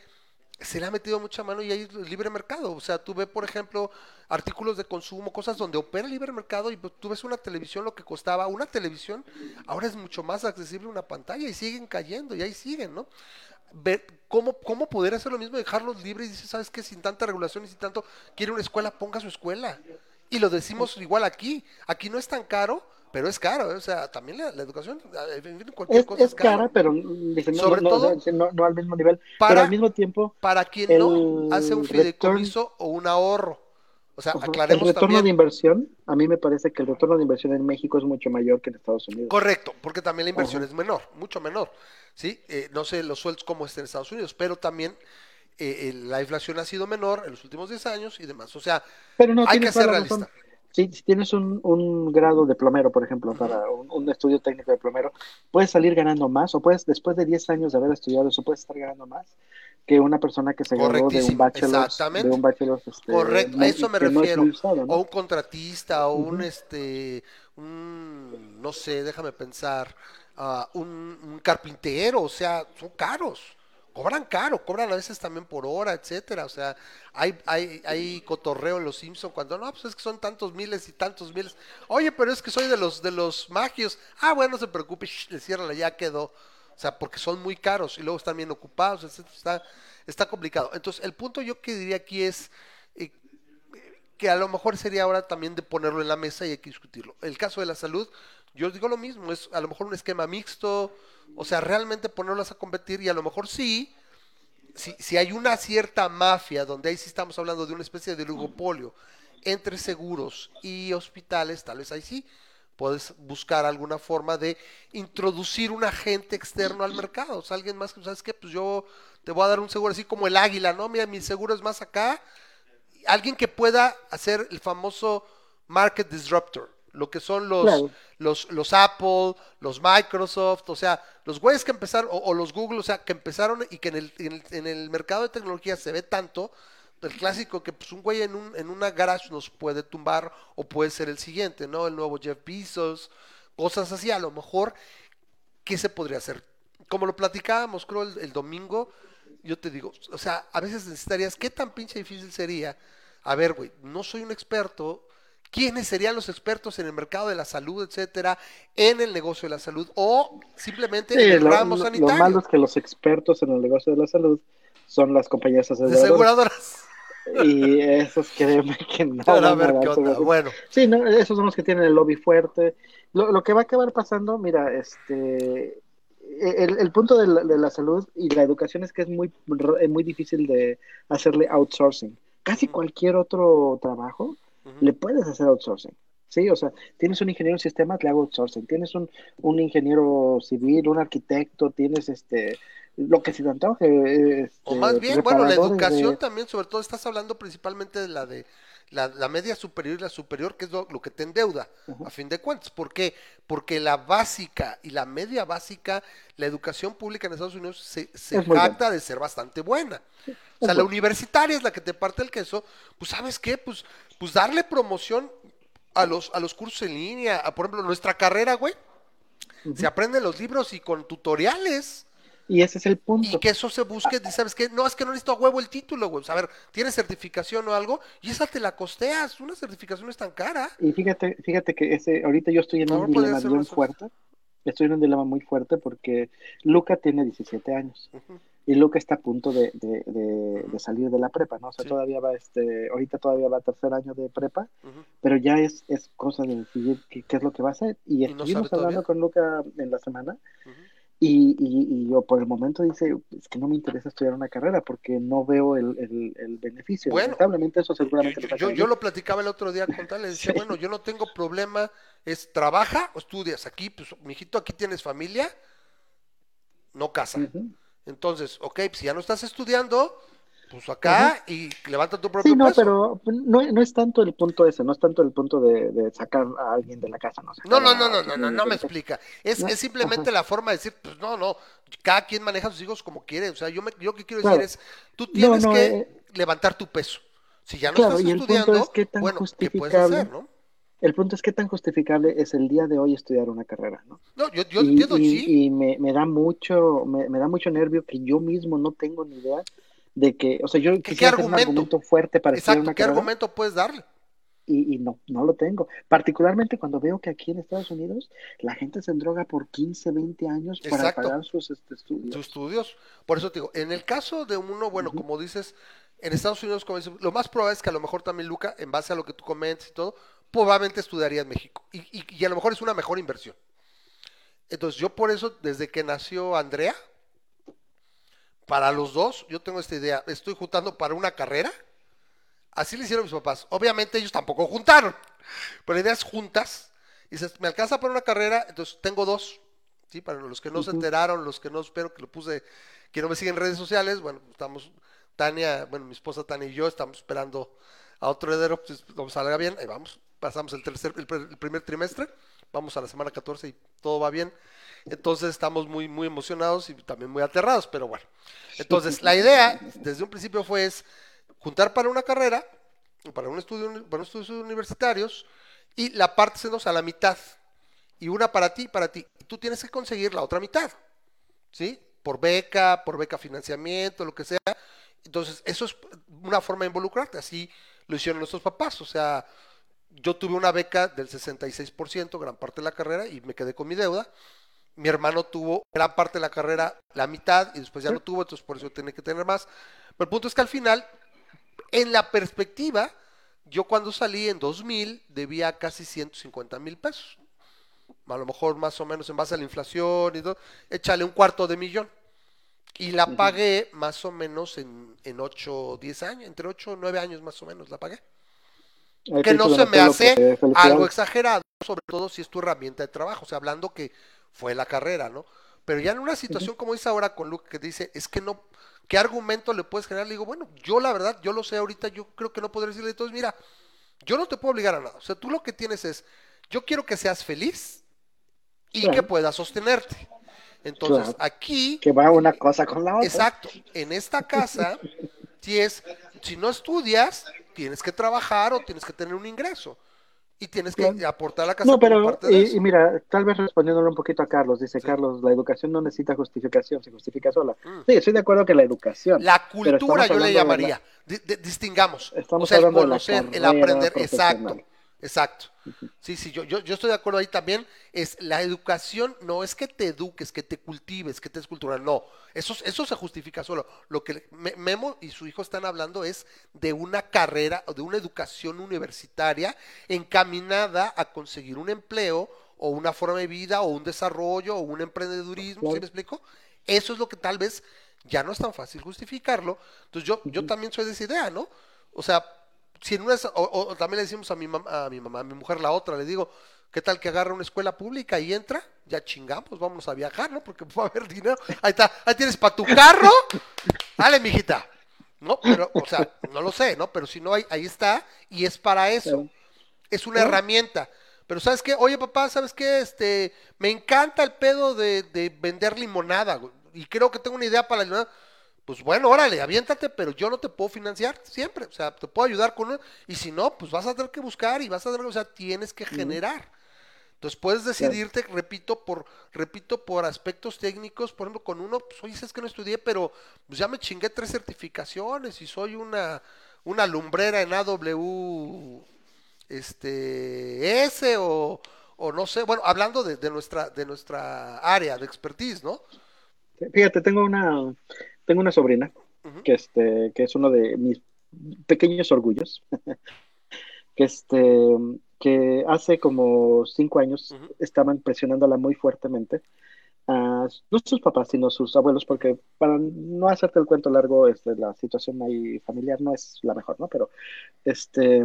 se le ha metido mucha mano y hay libre mercado. O sea, tú ves, por ejemplo, artículos de consumo, cosas donde opera el libre mercado y tú ves una televisión, lo que costaba una televisión, ahora es mucho más accesible una pantalla y siguen cayendo y ahí siguen, ¿no? Ver cómo, cómo poder hacer lo mismo, dejarlos libres y dice, ¿sabes qué? Sin tanta regulación y sin tanto, quiere una escuela, ponga su escuela. Y lo decimos igual aquí. Aquí no es tan caro, pero es caro. ¿eh? O sea, también la, la educación, cualquier Es, cosa es cara, pero mm, no, Sobre no, todo no- no al mismo nivel. para- pero al mismo tiempo, Para quien el no hace un fideicomiso o un ahorro. O sea, ajá, el aclaremos retorno de inversión, a mí me parece que el retorno de inversión en México es mucho mayor que en Estados Unidos. Correcto, porque también la inversión es menor, mucho menor. ¿sí? Eh, no sé los sueldos cómo estén en Estados Unidos, pero también eh, la inflación ha sido menor en los últimos 10 años y demás. O sea, Pero hay que ser realista. razón. Si, si tienes un, un grado de plomero, por ejemplo, para un, un estudio técnico de plomero, puedes salir ganando más, o puedes, después de 10 años de haber estudiado eso, puedes estar ganando más que una persona que se graduó de un bachelor, de un bachelor este, Correcto, a eso me que no es refiero. muy usado, ¿no? O un contratista, o un este, un, no sé, déjame pensar, un, un carpintero, o sea, son caros, cobran caro, cobran a veces también por hora, etcétera, o sea, hay, hay, hay cotorreo en los Simpson cuando no, pues es que son tantos miles y tantos miles, oye, pero es que soy de los de los magios, ah, bueno, no se preocupe, shh, le cierran, ya quedó, o sea, porque son muy caros y luego están bien ocupados, etcétera, está, está complicado. Entonces, el punto yo que diría aquí es eh, que a lo mejor sería ahora también de ponerlo en la mesa y hay que discutirlo. El caso de la salud, yo digo lo mismo, es a lo mejor un esquema mixto, o sea, realmente ponerlas a competir y a lo mejor sí, si, si hay una cierta mafia, donde ahí sí estamos hablando de una especie de oligopolio entre seguros y hospitales, tal vez ahí sí puedes buscar alguna forma de introducir un agente externo al mercado. O sea, alguien más que, ¿sabes qué? Pues yo te voy a dar un seguro así como el águila, ¿no? Mira, mi seguro es más acá. Alguien que pueda hacer el famoso market disruptor, lo que son los, Claro. los, los Apple, los Microsoft, o sea, los güeyes que empezaron, o, o los Google, o sea, que empezaron y que en el, en el, en el mercado de tecnología se ve tanto, el clásico que pues un güey en, un, en una garage nos puede tumbar o puede ser el siguiente, ¿no? El nuevo Jeff Bezos, cosas así, a lo mejor, ¿qué se podría hacer? Como lo platicábamos, creo, el, el domingo, yo te digo, o sea, a veces necesitarías, ¿qué tan pinche difícil sería? A ver, güey, no soy un experto, ¿quiénes serían los expertos en el mercado de la salud, etcétera, en el negocio de la salud o simplemente Sí, en el lo, ramo lo- lo sanitario? malo es que los expertos en el negocio de la salud son las compañías aseguradoras. aseguradoras. Y esos créeme que no Ahora a ver qué onda. Bueno, Sí, no, esos son los que tienen el lobby fuerte. Lo, lo que va a acabar pasando, mira, este, el, el punto de la, de la salud y la educación es que es muy, muy difícil de hacerle outsourcing. Casi cualquier otro trabajo le puedes hacer outsourcing. Sí, o sea, tienes un ingeniero en sistemas, le hago outsourcing. Tienes un, un ingeniero civil, un arquitecto, tienes este, lo que se te antoje. Este, o más bien, bueno, la educación de- también, sobre todo estás hablando principalmente de la de la, la media superior y la superior, que es lo, lo que te endeuda, Ujú. a fin de cuentas. ¿Por qué? Porque la básica y la media básica, la educación pública en Estados Unidos se, se Es jacta de ser bastante buena. O sea, la universitaria es la que te parte el queso, pues ¿sabes qué? Pues, pues darle promoción a los, a los cursos en línea, a, por ejemplo, nuestra carrera, güey, Ujú. se aprenden los libros y con tutoriales. Y ese es el punto. Y que eso se busque, ¿sabes qué? No, es que no necesito a huevo el título, güey. O sea, a ver, tienes certificación o algo, y esa te la costeas. Una certificación no es tan cara. Y fíjate, fíjate que ese, ahorita yo estoy en un dilema bien fuerte. Estoy en un dilema muy fuerte porque Luca tiene 17 años Ujú. Y Luca está a punto de, de, de- de salir de la prepa, ¿no? O sea, Sí. todavía va, este, ahorita todavía va a tercer año de prepa, pero ya es, es cosa de decidir qué, qué es lo que va a hacer. Y ¿Y no estuvimos hablando con Luca en la semana y, y, y yo por el momento dice, es que no me interesa estudiar una carrera porque no veo el, el, el beneficio. Bueno, Lamentablemente eso seguramente yo- yo- yo lo platicaba el otro día con tal, le decía, [laughs] Sí. bueno, yo no tengo problema, es trabaja o estudias. Aquí, pues, mijito, aquí tienes familia, no casa. Entonces, ok, pues, si ya no estás estudiando, pues acá y levanta tu propio Sí, no, peso. pero no, no es tanto el punto ese, no es tanto el punto de, de sacar a alguien de la casa, ¿no? No, no, no, no, no, no, no me explica. Es, No, es simplemente la forma de decir, pues no, no, cada quien maneja a sus hijos como quiere. O sea, yo, me, yo que quiero Claro. decir es, tú tienes que eh, levantar tu peso. Si ya no Claro, estás estudiando, es qué tan bueno, ¿qué puedes hacer, no? El punto es qué tan justificable es el día de hoy estudiar una carrera, ¿no? No, yo, yo y, entiendo, y- sí. y me, me da mucho, me, me da mucho nervio que yo mismo no tengo ni idea de que, o sea, yo qué quisiera hacer un argumento? fuerte para estudiar Exacto, una ¿qué carrera argumento puedes darle? y, y no, no lo tengo. Particularmente cuando veo que aquí en Estados Unidos la gente se endroga por 15, 20 años para Exacto. pagar sus este, estudios. tus estudios. Por eso te digo, en el caso de uno, bueno, como dices, en Estados Unidos, como dices, lo más probable es que a lo mejor también, Luca, en base a lo que tú comentas y todo, probablemente estudiaría en México. Y, y- y a lo mejor es una mejor inversión. Entonces, yo por eso, desde que nació Andrea, para los dos, yo tengo esta idea, estoy juntando para una carrera. Así le hicieron mis papás. Obviamente ellos tampoco juntaron, pero la idea es juntas. Y dices, me alcanza para una carrera, entonces tengo dos. ¿sí? Para los que no se enteraron, los que no espero que lo puse, que no me siguen en redes sociales, bueno, estamos, Tania, bueno, mi esposa Tania y yo estamos esperando a otro heredero, pues nos salga bien, ahí vamos, pasamos el tercer, el, el primer trimestre, vamos a la semana 14 y todo va bien. Entonces estamos muy, muy emocionados y también muy aterrados, pero bueno. Entonces, la idea desde un principio fue es juntar para una carrera, para un estudio, para estudios universitarios, y la parte se nos a la mitad. Y una para ti, para ti. Tú tienes que conseguir la otra mitad. ¿Sí? Por beca, por beca financiamiento, lo que sea. Entonces, eso es una forma de involucrarte. Así lo hicieron nuestros papás. O sea, yo tuve una beca del 66%, gran parte de la carrera, y me quedé con mi deuda. Mi hermano tuvo gran parte de la carrera, la mitad, y después ya no tuvo, entonces por eso tiene que tener más. Pero el punto es que al final, en la perspectiva, yo cuando salí en 2000 debía casi 150 mil pesos. A lo mejor más o menos en base a la inflación y todo, échale un cuarto de millón. Y la pagué más o menos en, en 8 o 10 años, entre 8 o 9 años más o menos la pagué. Que no se me hace algo exagerado, sobre todo si es tu herramienta de trabajo, o sea, hablando que fue la carrera, ¿no? Pero ya en una situación como dice ahora con Luke, que dice, es que no, ¿qué argumento le puedes generar? Le digo, bueno, yo la verdad, yo lo sé ahorita, yo creo que no podré decirle, entonces mira, yo no te puedo obligar a nada, o sea, tú lo que tienes es, yo quiero que seas feliz y Claro. que puedas sostenerte. Entonces, Claro. aquí Que va una cosa con la otra. Exacto. En esta casa, si es, si no estudias, tienes que trabajar o tienes que tener un ingreso. Y tienes que aportar a la casa No, pero, parte de y, eso. y mira, tal vez respondiéndole un poquito a Carlos, dice Sí. Carlos, la educación no necesita justificación, se justifica sola. Mm. Sí, estoy de acuerdo que la educación. La cultura yo le de la- llamaría. Di- distingamos. Estamos o sea, el hablando de la conocer, el aprender. Exacto. Exacto. Sí, sí, yo, yo, yo estoy de acuerdo ahí también. Es la educación, no es que te eduques, que te cultives, que te es cultural, no. Eso, eso se justifica solo. Lo que Me- Memo y su hijo están hablando es de una carrera o de una educación universitaria encaminada a conseguir un empleo o una forma de vida o un desarrollo o un emprendedurismo, ¿sí me explico? Eso es lo que tal vez ya no es tan fácil justificarlo. Entonces yo, yo también soy de esa idea, ¿no? O sea, si en una, o, o también le decimos a mi, mam- a mi mamá, a mi mujer la otra, le digo, ¿qué tal que agarra una escuela pública y entra? Ya chingamos, vamos a viajar, ¿no? Porque [laughs] va a haber dinero. Ahí está, ahí tienes para tu carro. Dale, mijita. No, pero, o sea, no lo sé, ¿no? Pero si no, ahí, ahí está y es para eso. Es una herramienta. Pero ¿sabes qué? Oye, papá, ¿sabes qué? Este, me encanta el pedo de, de vender limonada, güey, y creo que tengo una idea para la limonada. Pues bueno, órale, aviéntate, pero yo no te puedo financiar siempre. O sea, te puedo ayudar con uno. Y si no, pues vas a tener que buscar y vas a tener, o sea, tienes que generar. Entonces puedes decidirte, repito, por, repito, por aspectos técnicos, por ejemplo, con uno, pues oye, es que no estudié, pero pues ya me chingué tres certificaciones y soy una, una lumbrera en AW este S o, o no sé, bueno, hablando de, de nuestra, de nuestra área de expertise, ¿no? Fíjate, tengo una, tengo una sobrina que este, que es uno de mis pequeños orgullos, [laughs] que este, que hace como cinco años Ujú. estaban presionándola muy fuertemente a no sus papás, sino sus abuelos, porque para no hacerte el cuento largo, este, la situación ahí familiar no es la mejor, ¿no? Pero este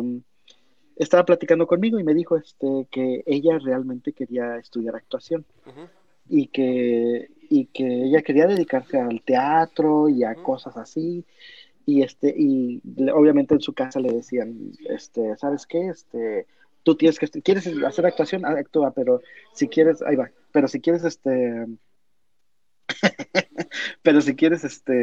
estaba platicando conmigo y me dijo este que ella realmente quería estudiar actuación y que, y que ella quería dedicarse al teatro y a cosas así. Y este, y obviamente en su casa le decían, este, ¿sabes qué? Este, tú tienes que, quieres hacer actuación, Ah, actúa, pero si quieres, ahí va, pero si quieres, este, [laughs] pero si quieres, este,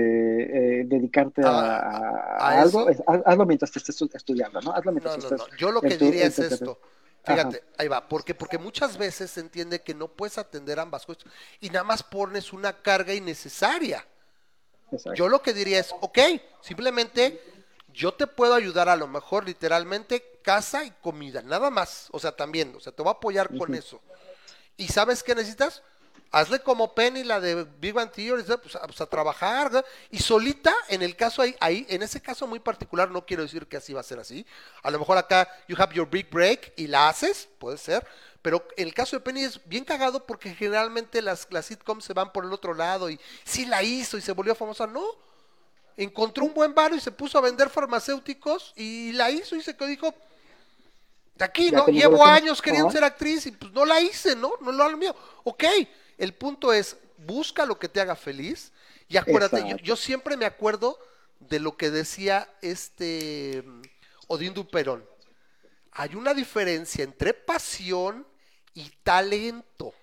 eh, dedicarte a, A- a- a a algo, es- hazlo mientras te estés estu- estudiando, ¿no? Hazlo mientras no, estés no. Yo lo que tu- diría es esto. Fíjate, ahí va, porque porque muchas veces se entiende que no puedes atender ambas cosas y nada más pones una carga innecesaria. Exacto. Yo lo que diría es, ok, simplemente yo te puedo ayudar a lo mejor literalmente casa y comida, nada más. O sea, también, o sea, te voy a apoyar con eso. ¿Y sabes qué necesitas? Hazle como Penny, la de Big Bang Theory, pues, a, pues, a trabajar. ¿no? Y solita, en el caso ahí, ahí, en ese caso muy particular, no quiero decir que así va a ser así. A lo mejor acá, you have your big break y la haces, puede ser. Pero el caso de Penny es bien cagado porque generalmente las, las sitcoms se van por el otro lado y sí la hizo y se volvió famosa. No, encontró un buen bar y se puso a vender farmacéuticos y la hizo y se dijo, de aquí, ¿no? Llevo años queriendo ser actriz y pues no la hice, ¿no? No lo mío. Ok, el punto es, busca lo que te haga feliz y acuérdate, yo, siempre me acuerdo de lo que decía este mm, Odín Duperón. Hay una diferencia entre pasión y talento.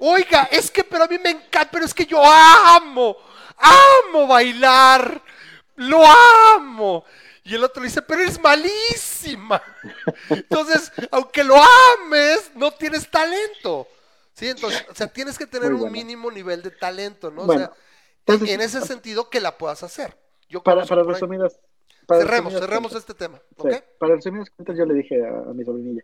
Oiga, es que pero a mí me encanta, pero es que yo amo, amo bailar, lo amo. Y el otro le dice, pero eres malísima. [laughs] Entonces, aunque lo ames, no tienes talento. Sí, entonces, o sea, tienes que tener un mínimo nivel de talento, ¿no? Bueno, o sea, entonces- en ese sentido que la puedas hacer. Yo Para, para resumidas. para cerremos, resumidas cerremos cuentas. este tema. Para resumidas cuentas, yo le dije a, a mi sobrinilla,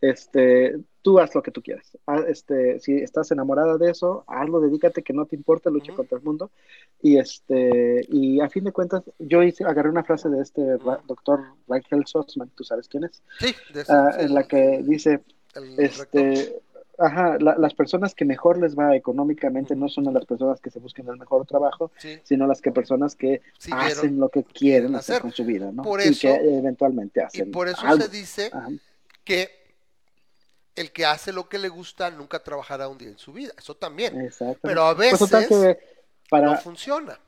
este, tú haz lo que tú quieras. Ah, Este, si estás enamorada de eso, hazlo, dedícate, que no te importa, lucha contra el mundo. Y este, y a fin de cuentas, yo hice, agarré una frase de este doctor Rachel Sussman, ¿tú sabes quién es? Sí, de eso, Ah, sí, en la que dice, rector. Ajá, la- las personas que mejor les va económicamente no son las personas que se buscan el mejor trabajo, Sí. sino las que personas que hacen lo que quieren hacer hacer. con su vida, ¿no? Por y eso- que eventualmente Y por eso algo. se dice Ajá. que el que hace lo que le gusta nunca trabajará un día en su vida. Eso también. Pero a Pues veces que para, no funciona.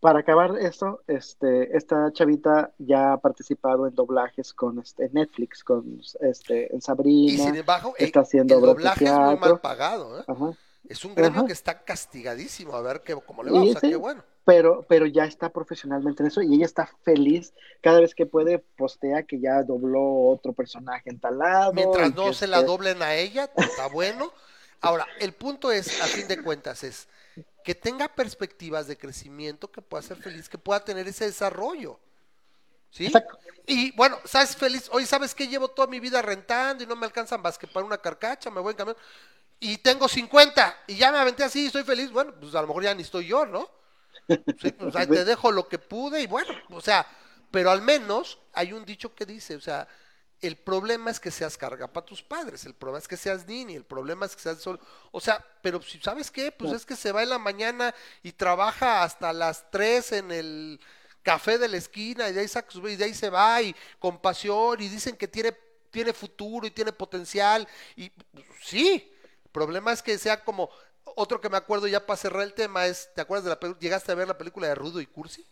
Para acabar esto, este, esta chavita ya ha participado en doblajes con este Netflix, con este en Y Sabrina. sin embargo, eh, está haciendo el doblaje es muy mal pagado. ¿eh? Ajá. Es un gremio Ajá. que está castigadísimo. A ver qué, cómo le va. Y O sea, sí, qué bueno. Pero, pero ya está profesionalmente en eso y ella está feliz cada vez que puede postea que ya dobló otro personaje en tal lado. Mientras y no se la este- doblen a ella, está bueno. Ahora, el punto es, a fin de cuentas, es que tenga perspectivas de crecimiento, que pueda ser feliz, que pueda tener ese desarrollo. ¿Sí? Exacto. Y bueno, ¿sabes feliz? Hoy sabes que llevo toda mi vida rentando y no me alcanzan más que para una carcacha, me voy en camión. Y tengo 50 y ya me aventé así y estoy feliz. Bueno, pues a lo mejor ya ni estoy yo, ¿no? Sí, pues ahí [laughs] te dejo lo que pude y bueno, o sea, pero al menos hay un dicho que dice, o sea, el problema es que seas carga para tus padres, el problema es que seas niño, el problema es que seas solo, o sea, pero si sabes qué, pues es que se va en la mañana y trabaja hasta las 3 en el café de la esquina y de ahí saca y de ahí se va y con pasión y dicen que tiene tiene futuro y tiene potencial y pues, sí, el problema es que sea como otro que me acuerdo ya para cerrar el tema es, ¿te acuerdas de la película? ¿Llegaste a ver la película de Rudo y Cursi?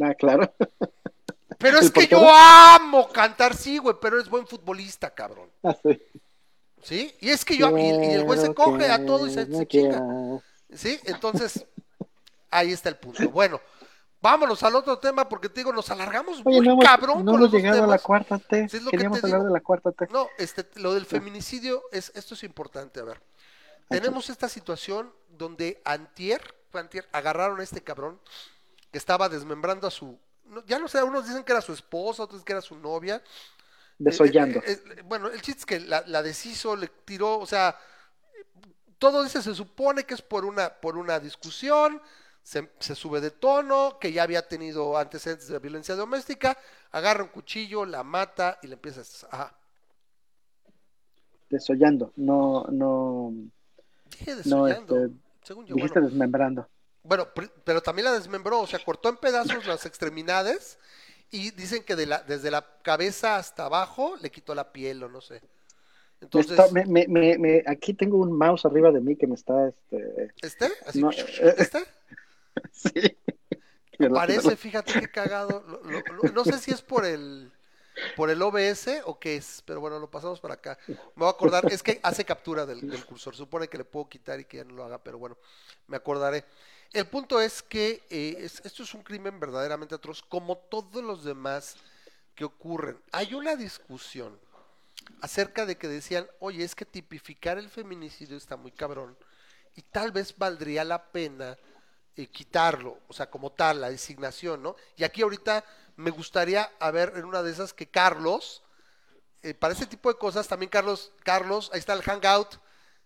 Ah, claro. [laughs] Pero ¿El es que yo amo cantar, sí, güey, pero eres buen futbolista, cabrón. [laughs] Ah, sí. ¿Sí? Y es que yo, y, y el güey se coge a que todo y se, se chinga. ¿Sí? Entonces, ahí está el punto. Bueno, vámonos al otro tema porque te digo, nos alargamos Oye, muy no hemos, cabrón no con hemos llegado a la cuarta T. Sí, es lo que Queríamos te hablar digo. de la cuarta T. No, este, lo del feminicidio, es, esto es importante, a ver. Tenemos esta situación donde antier, antier, agarraron a este cabrón que estaba desmembrando a su, no, ya no sé, unos dicen que era su esposa, otros que era su novia. Desollando. Eh, eh, eh, bueno, el chiste es que la, la deshizo, le tiró, o sea, todo dice, se supone que es por una, por una discusión, se, se sube de tono, que ya había tenido antecedentes de violencia doméstica, agarra un cuchillo, la mata y le empieza a... Ajá. Desollando. No, no. Dije No, este, según yo. dijiste Bueno, desmembrando. Bueno, pero también la desmembró, o sea, cortó en pedazos las extremidades y dicen que de la, desde la cabeza hasta abajo le quitó la piel o no sé. Entonces, está- me- me- me- me- aquí tengo un mouse arriba de mí que me está. Este, ¿este? Así, No, ¿este? [laughs] sí. Parece, fíjate qué cagado. Lo- lo- lo- no sé si es por el por el OBS o qué es, pero bueno, lo pasamos para acá. Me voy a acordar, es que hace captura del, del cursor. Supone que le puedo quitar y que ya no lo haga, pero bueno, me acordaré. El punto es que eh, es- esto es un crimen verdaderamente atroz, como todos los demás que ocurren. Hay una discusión acerca de que decían, oye, es que tipificar el feminicidio está muy cabrón y tal vez valdría la pena eh, quitarlo, o sea, como tal, la designación, ¿no? Y aquí ahorita me gustaría a ver en una de esas que Carlos, eh, para ese tipo de cosas, también Carlos, Carlos, ahí está el hangout.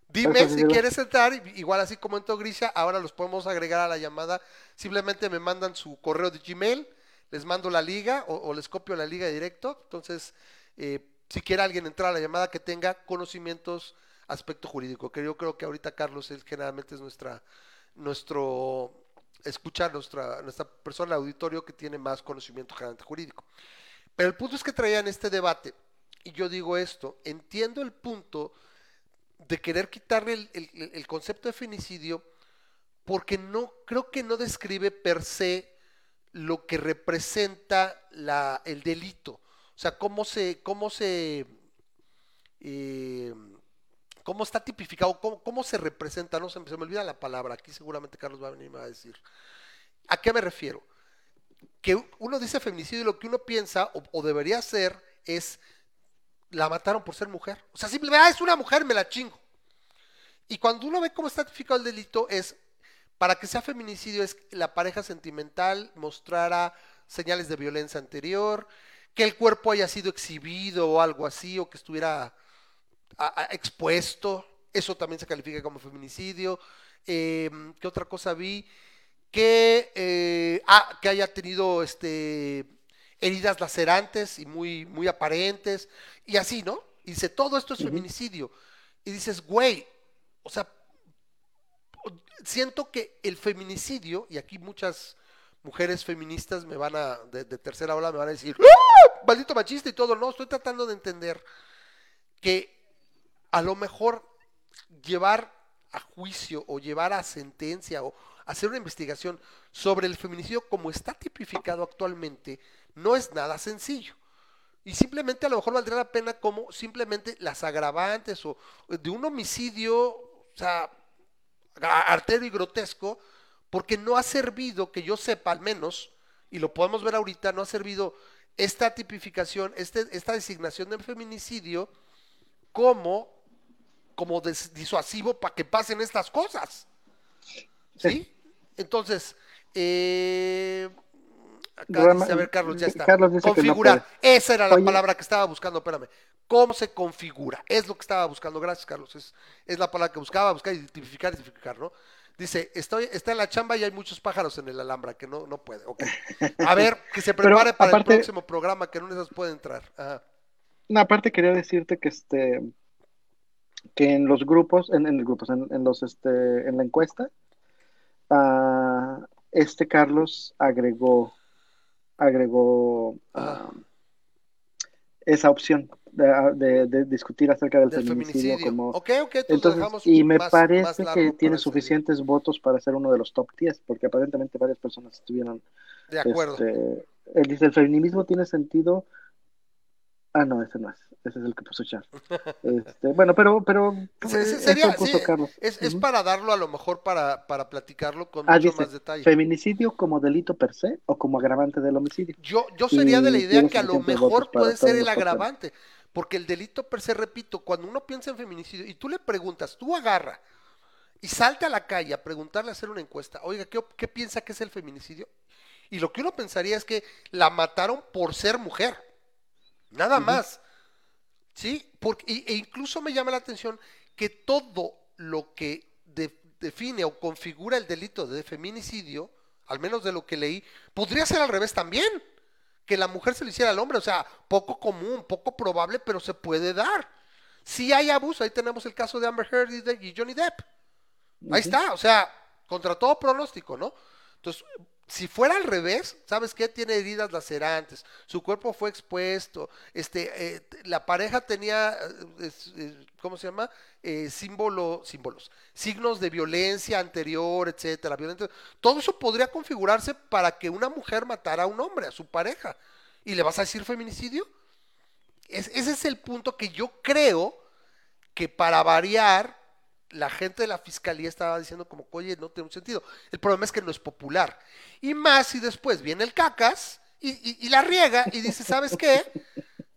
Dime si quieres entrar, igual así como entró Grisha, ahora los podemos agregar a la llamada. Simplemente me mandan su correo de Gmail, les mando la liga o, o les copio la liga directo. Entonces, eh, si quiere alguien entrar a la llamada que tenga conocimientos aspecto jurídico, que yo creo que ahorita Carlos es, generalmente es nuestra, nuestro, escucha nuestra, nuestra persona auditorio que tiene más conocimiento generalmente jurídico. Pero el punto es que traían este debate, y yo digo esto, entiendo el punto de querer quitarle el, el- el concepto de femicidio porque no creo que no describe per se lo que representa la, el delito. O sea, cómo se, cómo se, eh, cómo está tipificado, cómo, cómo se representa, no se, me- olvida la palabra, aquí seguramente Carlos va a venir y me va a decir. ¿A qué me refiero? Que uno dice feminicidio y lo que uno piensa o, debería ser es la mataron por ser mujer. O sea, simplemente, ah, es una mujer, me la chingo. Y cuando uno ve cómo está tipificado el delito es, para que sea feminicidio es que la pareja sentimental mostrara señales de violencia anterior, que el cuerpo haya sido exhibido o algo así, o que estuviera expuesto, eso también se califica como feminicidio. Eh, ¿Qué otra cosa vi? Que, eh, ah, que haya tenido este, heridas lacerantes y muy, muy aparentes, y así, ¿no? Y dice, todo esto es feminicidio. Y dices, güey, o sea, siento que el feminicidio, y aquí muchas mujeres feministas me van a, de, de tercera ola, me van a decir, ¡Ah! maldito machista y todo, no, estoy tratando de entender que a lo mejor llevar a juicio o llevar a sentencia o hacer una investigación sobre el feminicidio como está tipificado actualmente no es nada sencillo. Y simplemente a lo mejor valdría la pena como simplemente las agravantes o de un homicidio, o sea, artero y grotesco, porque no ha servido, que yo sepa al menos, y lo podemos ver ahorita, no ha servido esta tipificación, este, esta designación de feminicidio como, como des- disuasivo para que pasen estas cosas. ¿Sí? Entonces, eh, acá dice, a ver, Carlos, ya está. Carlos dice que no Configurar. Esa era la Oye. palabra que estaba buscando, espérame. ¿Cómo se configura? Es lo que estaba buscando. Gracias, Carlos. Es, es la palabra que buscaba, buscar y tipificar, ¿no? Dice, estoy, está en la chamba y hay muchos pájaros en el alhambra, que no, no puede. Ok. A ver, que se [laughs] Pero, prepare para aparte- el próximo programa, que de esas puede entrar. Ajá. No, aparte quería decirte que este que en los grupos, en, en los grupos, en, en los este, en la encuesta, ah, este Carlos agregó agregó ah, esa opción de, de- de discutir acerca del, Del feminicidio, feminicidio. como Ok, ok, entonces y me más- parece que tiene ese suficientes votos para ser uno de los top 10, porque aparentemente varias personas estuvieron. De acuerdo. este, él dice, el feminismo tiene sentido. Ah, no, ese no es. Ese es el que puso Char. Este, bueno, pero, pero pues, se- sería- eso puso sí, Carlos. Es, para darlo a lo mejor para, para platicarlo con Ah, mucho dice, más detalle. feminicidio como delito per se o como agravante del homicidio. Yo, yo sería de la idea que a lo mejor puede ser el agravante, porque el delito per se, repito, cuando uno piensa en feminicidio y tú le preguntas, tú agarra y salta a la calle a preguntarle, a hacer una encuesta, oiga, ¿qué, qué piensa que es el feminicidio? Y lo que uno pensaría es que la mataron por ser mujer, nada más. ¿Sí? Porque, e incluso me llama la atención que todo lo que de- define o configura el delito de feminicidio, al menos de lo que leí, podría ser al revés también. Que la mujer se lo hiciera al hombre, o sea, poco común, poco probable, pero se puede dar. Si hay abuso, ahí tenemos el caso de Amber Heard y, de, y Johnny Depp. Ahí está, o sea, contra todo pronóstico, ¿no? Entonces, si fuera al revés, ¿sabes qué? Tiene heridas lacerantes, su cuerpo fue expuesto, este, eh, la pareja tenía, eh, eh, ¿cómo se llama? Símbolo, símbolos, signos de violencia anterior, etcétera, violento. Todo eso podría configurarse para que una mujer matara a un hombre, a su pareja. ¿Y le vas a decir feminicidio? Es- ese es el punto que yo creo que para variar, la gente de la fiscalía estaba diciendo como, oye, no tiene un sentido. El problema es que no es popular. Y más si después viene el cacas y, la riega y dice, ¿sabes qué?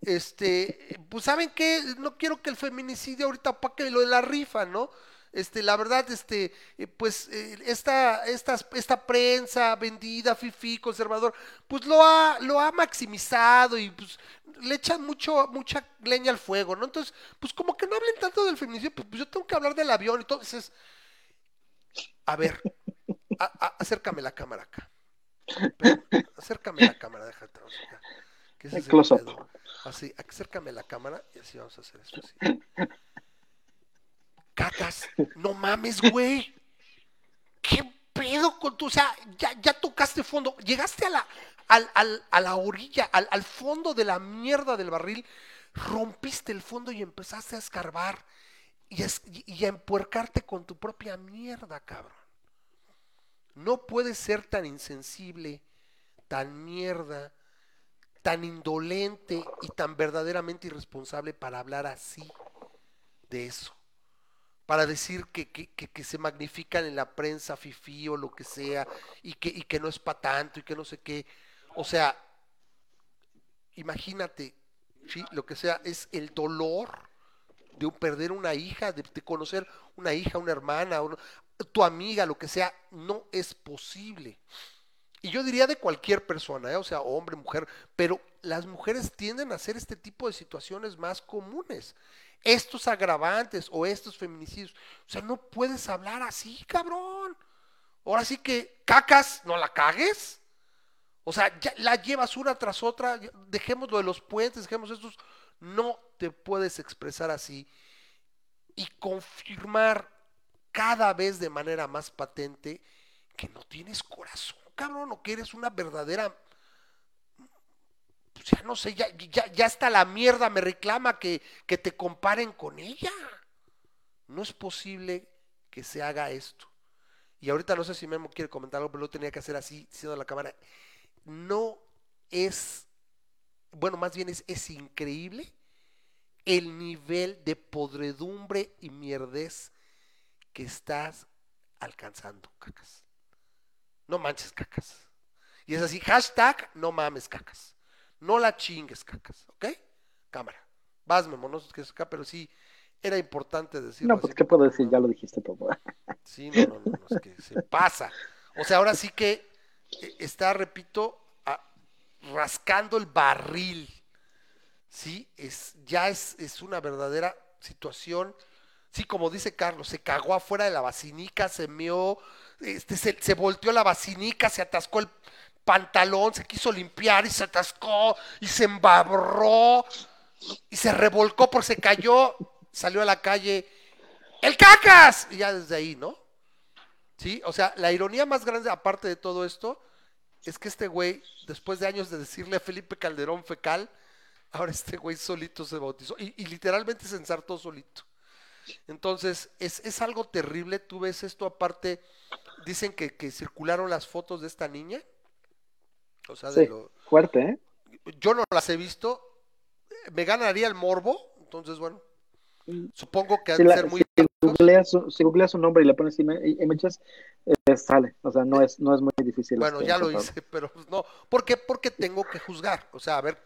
este, pues saben qué, no quiero que el feminicidio ahorita apaque lo de la rifa, ¿no? Este, la verdad, este, eh, pues eh, esta, esta, esta prensa vendida, fifi, conservador, pues lo ha, lo ha maximizado y pues le echan mucho, mucha leña al fuego, ¿no? Entonces, pues como que no hablen tanto del feminicidio, pues, pues yo tengo que hablar del avión y todo. Entonces, a ver, a- a- acércame la cámara acá. Acércame la cámara, déjate. Que es Close up. Así, acércame la cámara y así vamos a hacer esto así. No mames, güey. ¿Qué pedo con tu? O sea, ya, ya tocaste fondo. Llegaste a la, al- al- a la orilla, al, fondo de la mierda del barril. Rompiste el fondo y empezaste a escarbar y, y a empuercarte con tu propia mierda, cabrón. No puedes ser tan insensible, tan mierda, tan indolente y tan verdaderamente irresponsable para hablar así de eso. Para decir que, que- que- se magnifican en la prensa fifí o lo que sea y que, y que no es para tanto y que no sé qué. O sea, imagínate, ¿sí? lo que sea, es el dolor de perder una hija, de, de conocer una hija, una hermana, una- tu amiga, lo que sea, no es posible. Y yo diría de cualquier persona, ¿eh? o sea, hombre, mujer, pero las mujeres tienden a hacer este tipo de situaciones más comunes. Estos agravantes o estos feminicidios. O sea, no puedes hablar así, cabrón. Ahora sí que, cacas, no la cagues. O sea, la llevas una tras otra, dejemos lo de los puentes, dejemos estos. No te puedes expresar así y confirmar cada vez de manera más patente que no tienes corazón, cabrón, o que eres una verdadera. Pues ya no sé, ya, ya, ya hasta la mierda me reclama que, que te comparen con ella. No es posible que se haga esto. Y ahorita no sé si Memo quiere comentar algo, pero lo tenía que hacer así, siendo la cámara. No es, bueno, más bien es, es increíble el nivel de podredumbre y mierdez que estás alcanzando, cacas. No manches, cacas. Y es así, hashtag no mames, cacas. No la chingues, cacas, ¿ok? Cámara. Vas, Memo, no sé qué es acá, pero sí, era importante decirlo. No, pues, ¿qué puedo decir? Ya lo dijiste todo. [laughs] Sí, no, no, no, no, es que se pasa. O sea, ahora sí que eh, está, repito, a- rascando el barril. Sí, es, ya es, es una verdadera situación. Sí, como dice Carlos, se cagó afuera de la vacinica, se meó, este, se, se volteó la vacinica, se atascó el pantalón, se quiso limpiar y se atascó y se embarró y se revolcó porque se cayó, salió a la calle, ¡el cacas! Y ya desde ahí, ¿no? Sí, o sea, la ironía más grande, aparte de todo esto, es que este güey, después de años de decirle a Felipe Calderón fecal, ahora este güey solito se bautizó y, literalmente se ensartó solito. Entonces, es, es algo terrible. Tú ves esto, aparte, dicen que, que circularon las fotos de esta niña. O sea, de Sí, lo, fuerte, ¿eh? yo no las he visto. Me ganaría el morbo. Entonces, bueno, supongo que han Si, de la- ser muy. si googleas, su, si googleas su nombre y le pones ima- images, eh, sale. O sea, no es, no es muy difícil. Bueno, este, ya lo hice, [laughs] pero pues, no. ¿Por qué? Porque tengo que juzgar. O sea, a ver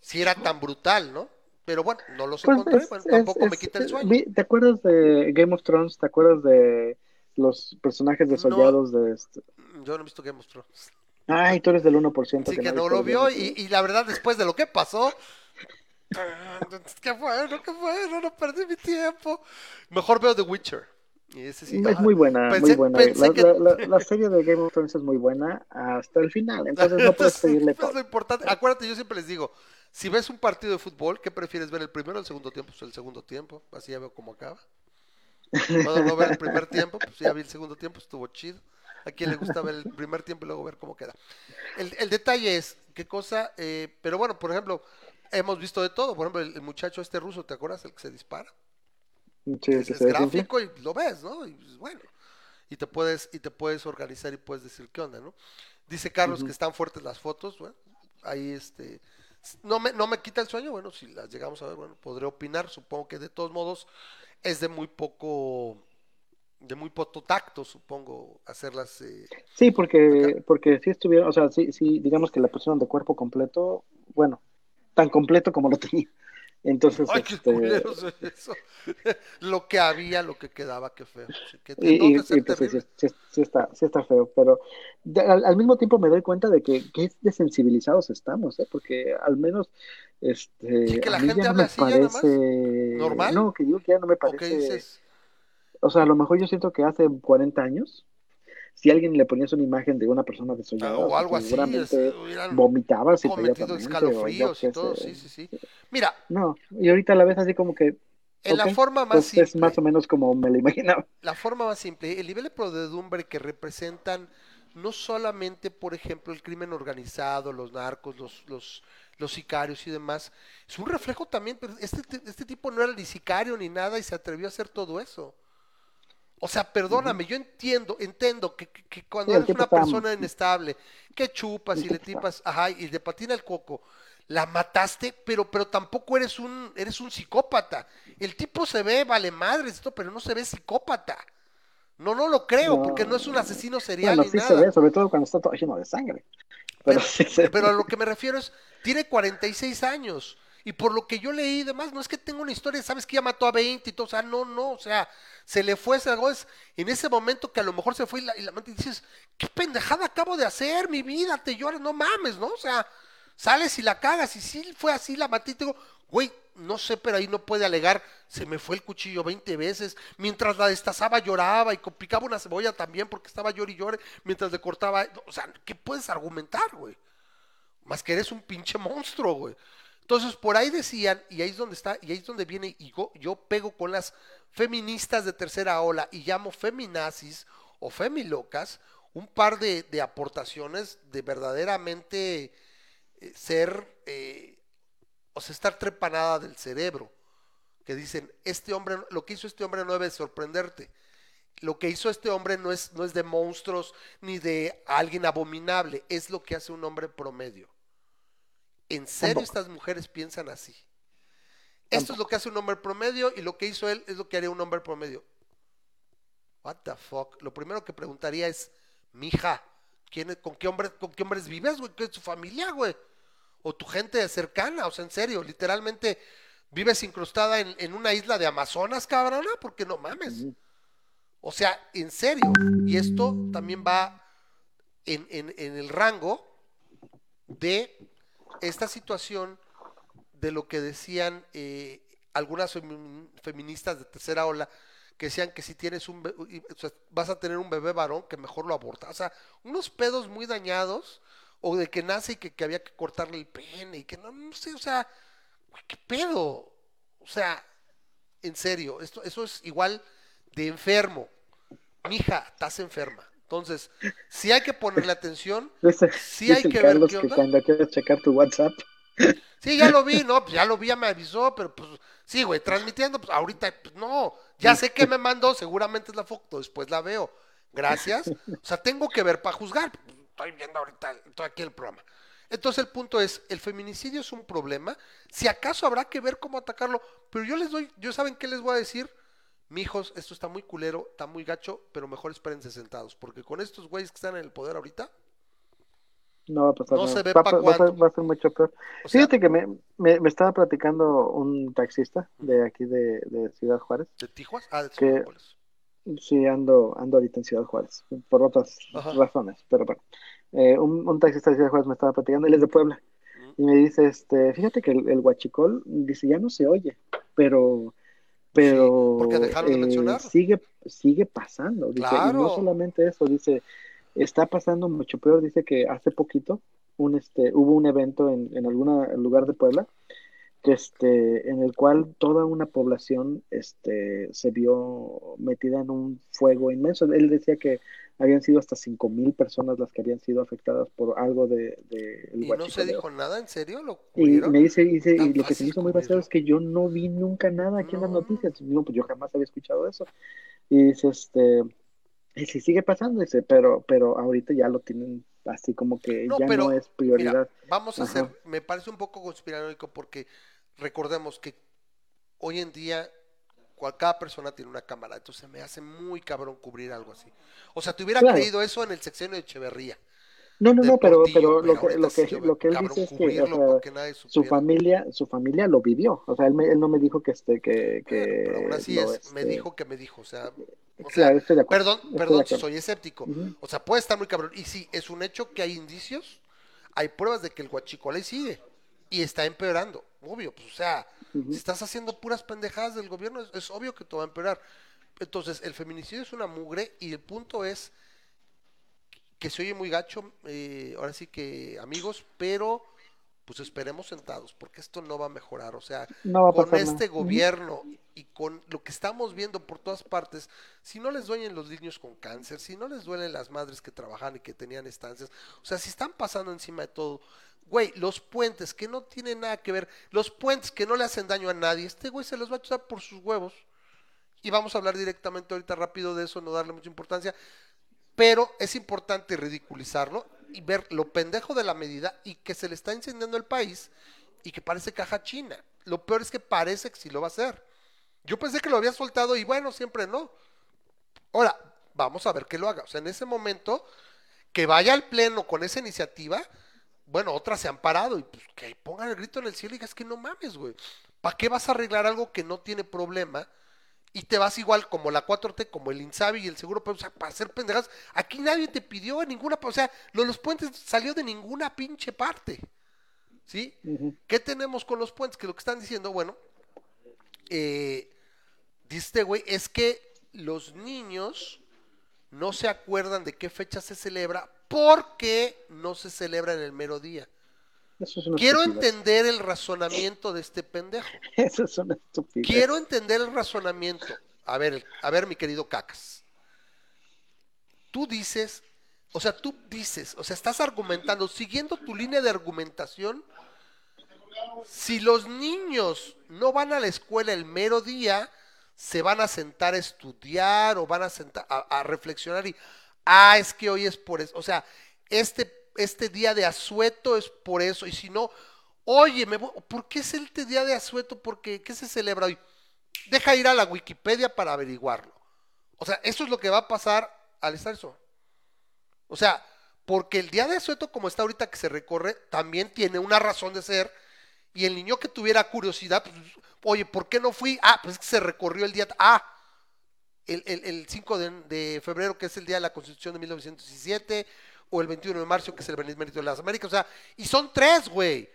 si era tan brutal, ¿no? Pero bueno, no los Pues encontré. es- bueno, es- tampoco me quita el eh, sueño. ¿Te acuerdas de Game of Thrones? ¿Te acuerdas de los personajes desollados de este? Yo no he visto Game of Thrones. Ay, tú eres del 1%. Sí, que ha no lo vio y, y la verdad después de lo que pasó, [laughs] qué bueno, qué bueno, no perdí mi tiempo. Mejor veo The Witcher. Y ese sí, es ah, muy buena, pensé- muy buena. La, que- la- la- la serie de Game of Thrones es muy buena hasta el final, entonces no [laughs] puedes pedirle es lo todo. importante. Acuérdate, yo siempre les digo, si ves un partido de fútbol, ¿qué prefieres ver el primero o el segundo tiempo? Pues el segundo tiempo, así ya veo cómo acaba. Puedo no ver el primer tiempo, pues ya vi el segundo tiempo, estuvo chido. A quien le gusta ver el primer tiempo y luego ver cómo queda. El, el detalle es, qué cosa, eh, pero bueno, por ejemplo, hemos visto de todo. Por ejemplo, el, el muchacho este ruso, ¿te acuerdas? El que se dispara. Sí, es, que es gráfico y lo ves, ¿no? Y pues, bueno, y te puedes y te puedes organizar y puedes decir qué onda, ¿no? Dice Carlos que están fuertes las fotos, bueno, ahí este no me no me quita el sueño, bueno, si las llegamos a ver, bueno, podré opinar, supongo que de todos modos es de muy poco de muy poco tacto, supongo, hacerlas eh, Sí, porque, porque sí estuvieron, o sea, sí, sí, digamos que la pusieron de cuerpo completo, bueno, tan completo como lo tenía. Entonces, Ay, qué este, culeros es eso. [laughs] lo que había, lo que quedaba, qué feo. Que y, y- y, pues, sí, sí, sí, está, sí está feo, pero de- al, al mismo tiempo me doy cuenta de que, que desensibilizados estamos, ¿eh? Porque al menos este, que la a mí gente ya no habla me así parece... ¿Normal? No, que digo que ya no me ¿O qué parece... O sea, a lo mejor yo siento que hace 40 años, si alguien le ponías una imagen de una persona desollada, o algo así, seguramente o yo escalofríos y todo, sí, sí, sí. Mira, No, y ahorita la vez así como que, en la ok, forma más pues simple, es más o menos como me lo imaginaba. la forma más simple, el nivel de podredumbre que representan no solamente, por ejemplo, el crimen organizado, los narcos, los, los, los sicarios y demás, es un reflejo también, pero este, este tipo no era ni sicario ni nada y se atrevió a hacer todo eso. O sea, perdóname, yo entiendo, entiendo que, que- que cuando Sí, eres una persona inestable, que chupas y le tipas, ajá, y le patina el coco, la mataste, pero, pero tampoco eres un, eres un psicópata. El tipo se ve, vale madres, esto, pero no se ve psicópata. No, no lo creo, No. porque no es un asesino serial Bueno, ni sí nada. se ve, sobre todo cuando está todo lleno de sangre. Pero, Pero, [laughs] sí se pero a lo que me refiero es, tiene 46 años. Y por lo que yo leí y demás, no es que tenga una historia, sabes que ya mató a 20 y todo, o sea, no, no, o sea, se le fue ese algo, es en ese momento que a lo mejor se fue y la, y mente dices, qué pendejada acabo de hacer, mi vida, te lloras, no mames, ¿no? O sea, sales y la cagas, y si fue así, la maté y te digo, güey, no sé, pero ahí no puede alegar, se me fue el cuchillo 20 veces, mientras la destazaba lloraba y picaba una cebolla también porque estaba llore y llore, mientras le cortaba, o sea, ¿qué puedes argumentar, güey? Más que eres un pinche monstruo, güey. Entonces, por ahí decían, y ahí es donde está, y ahí es donde viene, y yo, pego con las feministas de tercera ola y llamo feminazis o femilocas, un par de, de aportaciones de verdaderamente eh, ser, eh, o sea, estar trepanada del cerebro. Que dicen, este hombre, lo que hizo este hombre no debe sorprenderte. Lo que hizo este hombre no es, no es de monstruos ni de alguien abominable, es lo que hace un hombre promedio. ¿En serio Tampoco. estas mujeres piensan así? Esto es lo que hace un hombre promedio y lo que hizo él es lo que haría un hombre promedio. What the fuck? Lo primero que preguntaría es, mija, ¿quién, es- con, qué hombre, ¿con qué hombres vives, güey? ¿Qué es tu familia, güey? O tu gente cercana, o sea, en serio, literalmente vives incrustada en, en una isla de Amazonas, cabrona, porque no mames. O sea, en serio. Y esto también va en, en- en el rango de esta situación de lo que decían eh, algunas femi- feministas de tercera ola, que decían que si tienes un vas a tener un bebé varón, que mejor lo aborta. O sea, unos pedos muy dañados, o de que nace y que, que había que cortarle el pene, y que no, no sé, o sea, ¿qué pedo? O sea, en serio, esto, eso es igual de enfermo. Mija, estás enferma. Entonces, si hay que ponerle atención, [laughs] sí hay que ver Carlos qué que onda. cuando quieres checar tu WhatsApp, Sí, ya lo vi, [laughs] no, pues ya lo vi, ya me avisó, pero pues sí, güey, transmitiendo, pues ahorita, pues no, ya sé que me mandó, seguramente es la foto, después la veo. Gracias. O sea, tengo que ver para juzgar. Estoy viendo ahorita, estoy aquí el programa. Entonces el punto es, el feminicidio es un problema, si acaso habrá que ver cómo atacarlo, pero yo les doy, yo saben qué les voy a decir, mijos, esto está muy culero, está muy gacho, pero mejor espérense sentados, porque con estos güeyes que están en el poder ahorita, no va a pasar No nada. se ve va, pa' va a ser, cuánto. va a ser mucho peor. o sea, Fíjate que me, me, me estaba platicando un taxista de aquí de, de Ciudad Juárez. de Tijuas, ah, de que- Ciudad Sí, ando, ando ahorita en Ciudad Juárez, por otras Ajá. razones, pero bueno. Eh, un, un taxista de Ciudad Juárez me estaba platicando, él es de Puebla, y me dice, este, fíjate que el, el huachicol, dice, ya no se oye, pero, pero dejaron de eh, sigue, sigue pasando, dice, y no solamente eso, dice, está pasando mucho peor, dice que hace poquito un, este, hubo un evento en, en algún lugar de Puebla, que este, en el cual toda una población este, se vio metida en un fuego inmenso. Él decía que habían sido hasta cinco mil personas las que habían sido afectadas por algo de, de el ¿Y no se dijo nada? ¿En serio? ¿Lo Y me dice, dice, y lo que se me hizo muy basado es que yo no vi nunca nada aquí en las No. noticias. No, pues yo jamás había escuchado eso. Y dice, este, y si sigue pasando, dice, pero, pero ahorita ya lo tienen así como que No, ya pero, no es prioridad. Mira, vamos a Ajá. hacer, me parece un poco conspiranoico porque recordemos que hoy en día cada persona tiene una cámara, entonces me hace muy cabrón cubrir algo así. O sea, te hubiera Claro. creído eso en el sexenio de Echeverría. No, no, no, pero, pero lo que, lo que, lo que él dice es que o sea, su familia, su familia lo vivió. O sea, él, me- él no me dijo que este, que, que Pero aún así es, me este, dijo que me dijo, o sea, o sea, Claro, estoy de perdón, estoy perdón si soy escéptico. Ujú. O sea, puede estar muy cabrón. Y sí, es un hecho que hay indicios, hay pruebas de que el guachicolé sigue y está empeorando. Obvio, pues, o sea, si estás haciendo puras pendejadas del gobierno, es, es obvio que todo va a empeorar. Entonces, el feminicidio es una mugre y el punto es que se oye muy gacho, eh, ahora sí que amigos, pero pues esperemos sentados, porque esto no va a mejorar. O sea, No con este nada. Gobierno y con lo que estamos viendo por todas partes, si no les duelen los niños con cáncer, si no les duelen las madres que trabajan y que tenían estancias, o sea, si están pasando encima de todo, güey, los puentes que no tienen nada que ver, los puentes que no le hacen daño a nadie, este güey se los va a echar por sus huevos. Y vamos a hablar directamente ahorita rápido de eso, no darle mucha importancia pero es importante ridiculizarlo y ver lo pendejo de la medida y que se le está incendiando el país y que parece caja china. Lo peor es que parece que sí lo va a hacer. Yo pensé que lo había soltado y bueno, siempre no. Ahora, vamos a ver que lo haga. O sea, en ese momento, que vaya al pleno con esa iniciativa, bueno, otras se han parado y pues que pongan el grito en el cielo y digas que no mames, güey. ¿Para qué vas a arreglar algo que no tiene problema? y te vas igual como la 4T, como el Insabi y el Seguro, pero, o sea, para hacer pendejadas. Aquí nadie te pidió ninguna, o sea, lo de los puentes salió de ninguna pinche parte. ¿Sí? ¿Qué tenemos con los puentes? Que lo que están diciendo, bueno, eh, dice este güey, es que los niños no se acuerdan de qué fecha se celebra porque no se celebra en el mero día. Eso es una Quiero estupidez. entender el razonamiento de este pendejo. [laughs] Eso es una estupidez. Quiero entender el razonamiento. A ver, a ver, mi querido Cacas. Tú dices, o sea, tú dices, o sea, estás argumentando, siguiendo tu línea de argumentación, si los niños no van a la escuela el mero día, se van a sentar a estudiar o van a sentar a, a reflexionar y, ah, es que hoy es por eso, o sea, este, este día de asueto es por eso, y si no, oye, me ¿por qué es este día de asueto? Porque, ¿qué se celebra hoy? Deja ir a la Wikipedia para averiguarlo. O sea, eso es lo que va a pasar al estar eso. O sea, porque el día de asueto, como está ahorita que se recorre, también tiene una razón de ser. Y el niño que tuviera curiosidad, pues, oye, ¿por qué no fui? Ah, pues es que se recorrió el día. Ah, el, el, el 5 de, febrero, que es el día de la Constitución de 1917, o el 21 de marzo, que es el Benemérito de las Américas. O sea, y son tres, güey.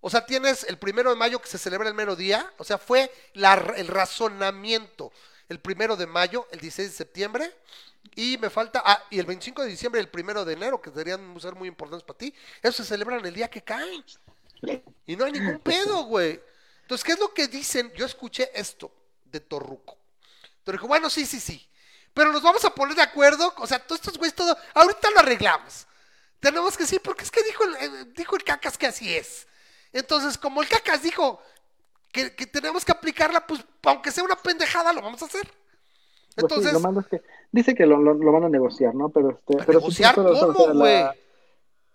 O sea, tienes el primero de mayo que se celebra el mero día. O sea, fue el razonamiento. El primero de mayo, el 16 de septiembre. Y me falta. Ah, y el 25 de diciembre, el primero de enero, que deberían ser muy importantes para ti. Esos se celebran el día que caen. Y no hay ningún pedo, güey. Entonces, ¿qué es lo que dicen? Yo escuché esto de Torruco. Pero dijo, bueno, sí, sí, sí. Pero nos vamos a poner de acuerdo. O sea, todos estos güeyes, todo. Ahorita lo arreglamos. Tenemos que sí, porque es que dijo el, eh, dijo el Cacas que así es. Entonces, como el Cacas dijo que, que tenemos que aplicarla, pues aunque sea una pendejada, lo vamos a hacer. Pues sí, Entonces, lo malo es que dice que lo, lo, lo van a negociar, ¿no? Pero este, ¿a pero sí negociar cómo, la- güey?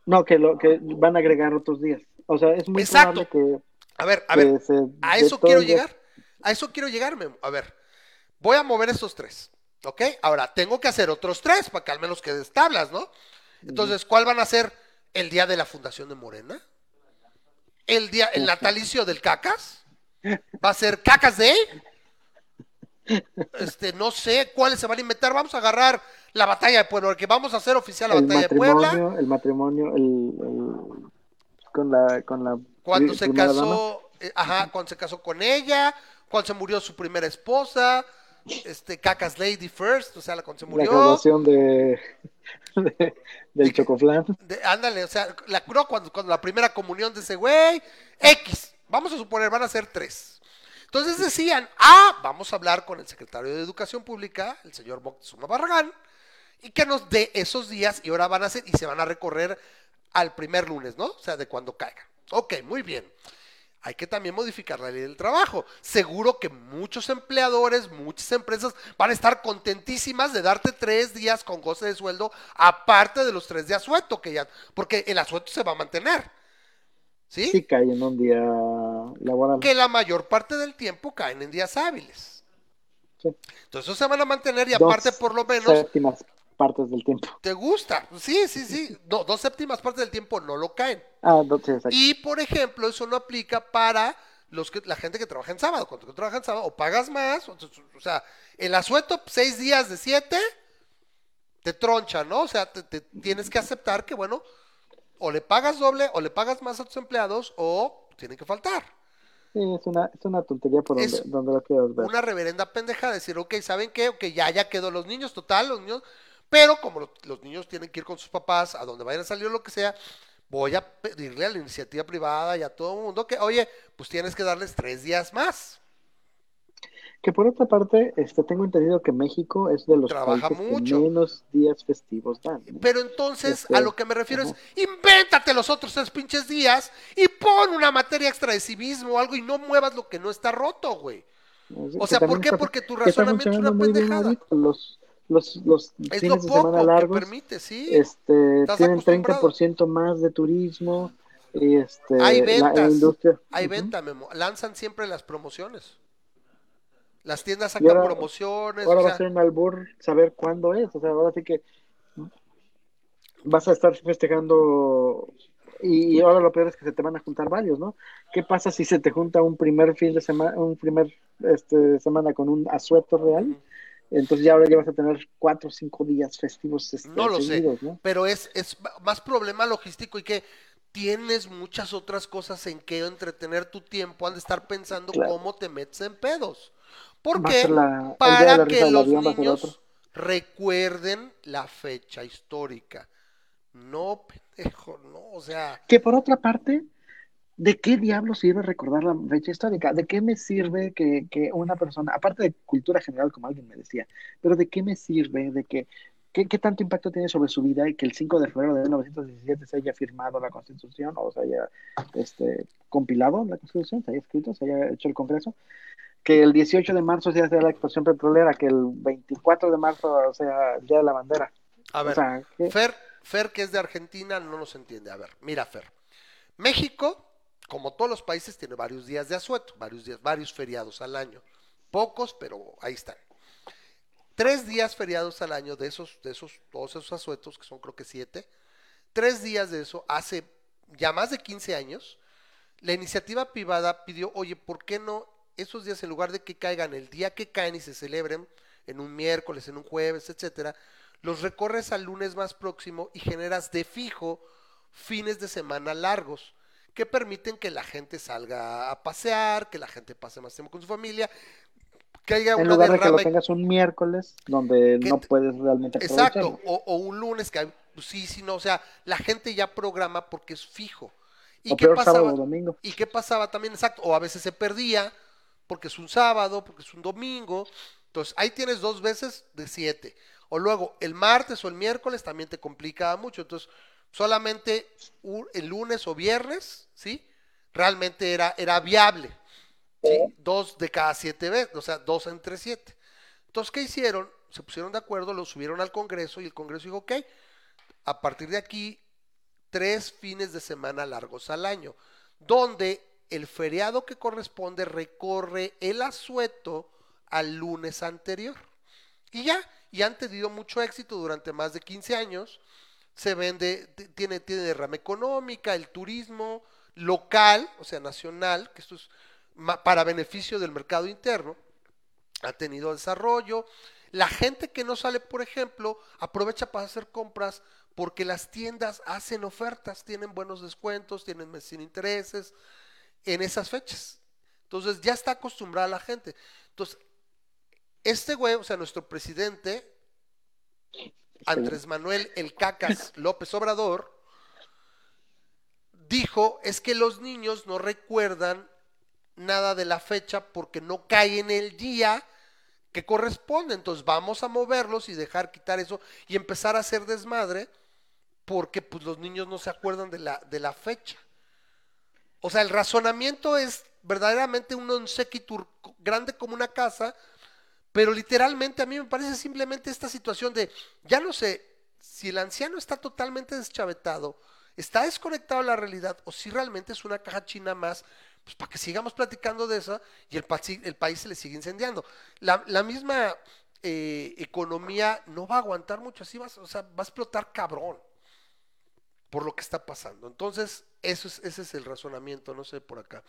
No, que lo que van a agregar otros días. O sea, es muy Exacto. que, A ver, a ver, se a eso quiero día- llegar. A eso quiero llegar, Memo. A ver, voy a mover estos tres. ¿Ok? Ahora, tengo que hacer otros tres para que al menos quedes tablas, ¿no? Entonces, ¿cuál van a ser? ¿El día de la fundación de Morena? ¿El día, el natalicio del Cacas? ¿Va a ser Cacas Day? Este, no sé cuáles se van a inventar. Vamos a agarrar la batalla de Puebla, porque vamos a hacer oficial la el batalla de Puebla. matrimonio, el matrimonio, el, el- con la con la cuando se dama. casó, eh, ajá, cuando se casó con ella, cuando se murió su primera esposa, este Cacas Lady First, o sea, la cuando se la murió, graduación de, [laughs] de- del chocoflan. de- ándale, o sea, la no, cuando, cuando la primera comunión de ese güey, X, vamos a suponer, van a ser tres. Entonces decían, ah, vamos a hablar con el secretario de Educación Pública, el señor Moctezuma Barragán, y que nos dé esos días y ahora van a hacer, y se van a recorrer al primer lunes, ¿no? O sea, de cuando caiga. Ok, muy bien. Hay que también modificar la ley del trabajo. Seguro que muchos empleadores, muchas empresas van a estar contentísimas de darte tres días con goce de sueldo, aparte de los tres de asueto que ya, porque el asueto se va a mantener. ¿Sí? Sí cae en un día laboral. Que la mayor parte del tiempo caen en días hábiles. Sí. Entonces, eso se van a mantener y Dos aparte, por lo menos, séptimas partes del tiempo. [laughs] ¿Te gusta? Sí, sí, sí. No, dos séptimas partes del tiempo no lo caen. Ah, no, sí, exacto. Y, por ejemplo, eso no aplica para los que, la gente que trabaja en sábado. Cuando tú trabajas en sábado, o pagas más, o, o sea, el asueto, seis días de siete, te troncha, ¿no? O sea, te, te tienes que aceptar que, bueno, o le pagas doble, o le pagas más a tus empleados, o tienen que faltar. Sí, es una, es una tontería por donde, donde lo quieras ver. Una reverenda pendeja decir, ok, ¿saben qué? Ok, ya, ya quedó los niños, total, los niños. Pero como los, los niños tienen que ir con sus papás a donde vayan a salir o lo que sea, voy a pedirle a la iniciativa privada y a todo el mundo que, oye, pues tienes que darles tres días más. Que por otra parte, este, tengo entendido que México es de los Trabaja países mucho. que menos días festivos dan. ¿no? Pero entonces, Este, a lo que me refiero ajá. es, invéntate los otros tres pinches días y pon una materia extra de civismo o algo y no muevas lo que no está roto, güey. O sea, ¿por qué? está- Porque tu razonamiento es una pendejada. Los, los, los Es lo fines de semana largos permite, sí. este, tienen acostumbrado. 30% más de turismo. Y este, Hay la- la, ventas, industria. hay Ujú. venta, Memo. Lanzan siempre las promociones. Las tiendas sacan ahora- promociones. Ahora o va a ser un albur saber cuándo es. O sea, ahora sí que vas a estar festejando. Y, y ahora lo peor es que se te van a juntar varios, ¿no? ¿Qué pasa si se te junta un primer fin de semana, un primer este, semana con un asueto real? Entonces ya ahora ya vas a tener cuatro o cinco días festivos este, No lo sé. ¿no? pero es, es más problema logístico y que tienes muchas otras cosas en que entretener tu tiempo, han de estar pensando Claro. cómo te metes en pedos. ¿Por Va a qué? ser la- Para que los niños recuerden la fecha histórica. No, pendejo, no, o sea, Que por otra parte, ¿de qué diablos sirve recordar la fecha histórica? ¿De qué me sirve que, que una persona, aparte de cultura general, como alguien me decía, pero de qué me sirve de que, qué, qué tanto impacto tiene sobre su vida y que el 5 de febrero de 1917 se haya firmado la Constitución o se haya este, compilado la Constitución, se haya escrito, se haya hecho el Congreso? Que el 18 de marzo sea, la explosión petrolera, que el 24 de marzo sea el Día de la Bandera. a ver, o sea. Fer, Fer, que es de Argentina, no nos entiende. A ver, mira, Fer. México, como todos los países, tiene varios días de asueto, varios días, varios feriados al año. Pocos, pero ahí están. Tres días feriados al año de esos, de esos, todos esos asuetos, que son creo que siete. Tres días de eso, hace ya más de 15 años, la iniciativa privada pidió, oye, ¿por qué no esos días, en lugar de que caigan el día que caen y se celebren, en un miércoles, en un jueves, etcétera, los recorres al lunes más próximo y generas de fijo fines de semana largos que permiten que la gente salga a pasear, que la gente pase más tiempo con su familia, que haya En una lugar de que lo tengas un miércoles donde no puedes realmente. Exacto, o, o un lunes que hay- pues sí, sí, no, o sea, la gente ya programa porque es fijo. ¿Y O qué peor, pasaba? sábado o domingo. ¿Y qué pasaba también? Exacto, o a veces se perdía porque es un sábado, porque es un domingo. Entonces, ahí tienes dos veces de siete. O luego, el martes o el miércoles también te complicaba mucho. Entonces, solamente el lunes o viernes, ¿sí? Realmente era, era viable. ¿sí? Dos de cada siete veces, o sea, dos entre siete. Entonces, ¿qué hicieron? Se pusieron de acuerdo, lo subieron al Congreso y el Congreso dijo, ok, a partir de aquí, tres fines de semana largos al año, donde el feriado que corresponde recorre el asueto al lunes anterior. Y ya, y han tenido mucho éxito durante más de 15 años. Se vende, tiene, tiene económica, el turismo local, o sea, nacional, que esto es para beneficio del mercado interno, ha tenido desarrollo. La gente que no sale, por ejemplo, aprovecha para hacer compras porque las tiendas hacen ofertas, tienen buenos descuentos, tienen sin intereses en esas fechas. Entonces ya está acostumbrada la gente. Entonces, este güey, o sea, nuestro presidente, Andrés Manuel El Cacas López Obrador, dijo es que los niños no recuerdan nada de la fecha porque no cae en el día que corresponde. Entonces vamos a moverlos y dejar quitar eso y empezar a hacer desmadre porque pues los niños no se acuerdan de la, de la fecha. O sea, el razonamiento es verdaderamente un non sequitur grande como una casa, pero literalmente a mí me parece simplemente esta situación de, ya no sé, si el anciano está totalmente deschavetado, está desconectado de la realidad, o si realmente es una caja china más, pues para que sigamos platicando de eso y el, el país se le sigue incendiando. La, la misma eh, economía no va a aguantar mucho, así vas, o sea, va a explotar cabrón por lo que está pasando. Entonces, eso es, ese es el razonamiento, no sé por acá.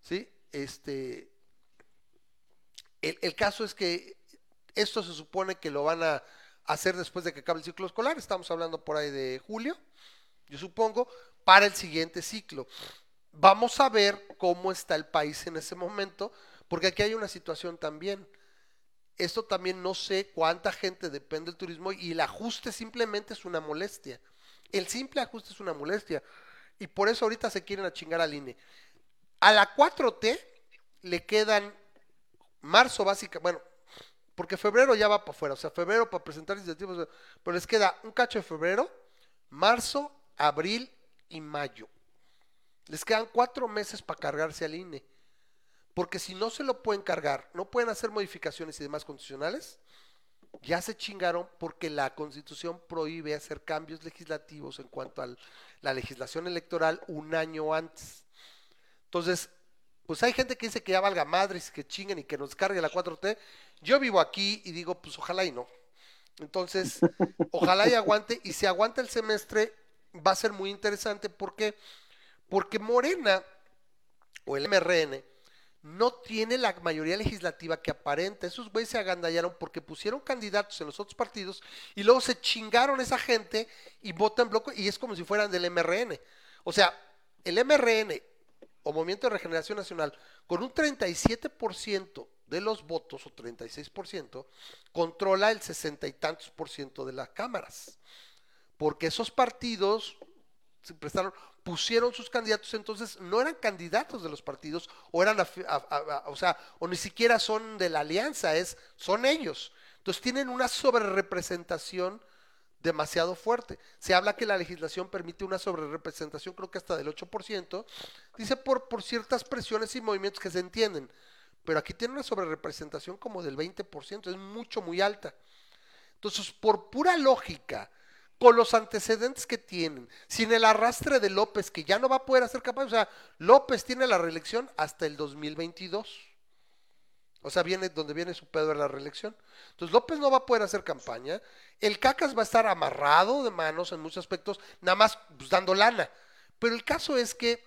¿Sí? Este, el, caso es que esto se supone que lo van a hacer después de que acabe el ciclo escolar, estamos hablando por ahí de julio, yo supongo, para el siguiente ciclo. Vamos a ver cómo está el país en ese momento, porque aquí hay una situación también. Esto también no sé cuánta gente depende del turismo y el ajuste simplemente es una molestia. El simple ajuste es una molestia. Y por eso ahorita se quieren a chingar al INE. A la 4T le quedan marzo básica, bueno, porque febrero ya va para afuera, o sea, febrero para presentar iniciativas, pero les queda un cacho de febrero, marzo, abril y mayo. Les quedan cuatro meses para cargarse al INE. Porque si no se lo pueden cargar, no pueden hacer modificaciones y demás constitucionales, ya se chingaron porque la constitución prohíbe hacer cambios legislativos en cuanto a la legislación electoral un año antes. Entonces, pues hay gente que dice que ya valga madres, que chinguen y que nos cargue la 4T. Yo vivo aquí y digo, pues ojalá y no. Entonces, [laughs] ojalá y aguante. Y si aguanta el semestre, va a ser muy interesante. ¿Por qué? Porque Morena o el MRN no tiene la mayoría legislativa que aparenta. Esos güeyes se agandallaron porque pusieron candidatos en los otros partidos y luego se chingaron esa gente y votan bloque y es como si fueran del MRN. O sea, el MRN o Movimiento de Regeneración Nacional, con un 37% de los votos, o 36%, controla el sesenta y tantos por ciento de las cámaras. Porque esos partidos se prestaron, pusieron sus candidatos, entonces no eran candidatos de los partidos, o eran, o sea, o ni siquiera son de la alianza, es, son ellos. Entonces tienen una sobrerepresentación demasiado fuerte. Se habla que la legislación permite una sobrerepresentación, creo que hasta del 8%, dice por, por ciertas presiones y movimientos que se entienden, pero aquí tiene una sobrerepresentación como del 20%, es mucho, muy alta. Entonces, por pura lógica, con los antecedentes que tienen, sin el arrastre de López, que ya no va a poder hacer capaz, o sea, López tiene la reelección hasta el 2022. O sea, viene donde viene su pedo de la reelección. Entonces López no va a poder hacer campaña. El Cacas va a estar amarrado de manos en muchos aspectos, nada más pues, dando lana. Pero el caso es que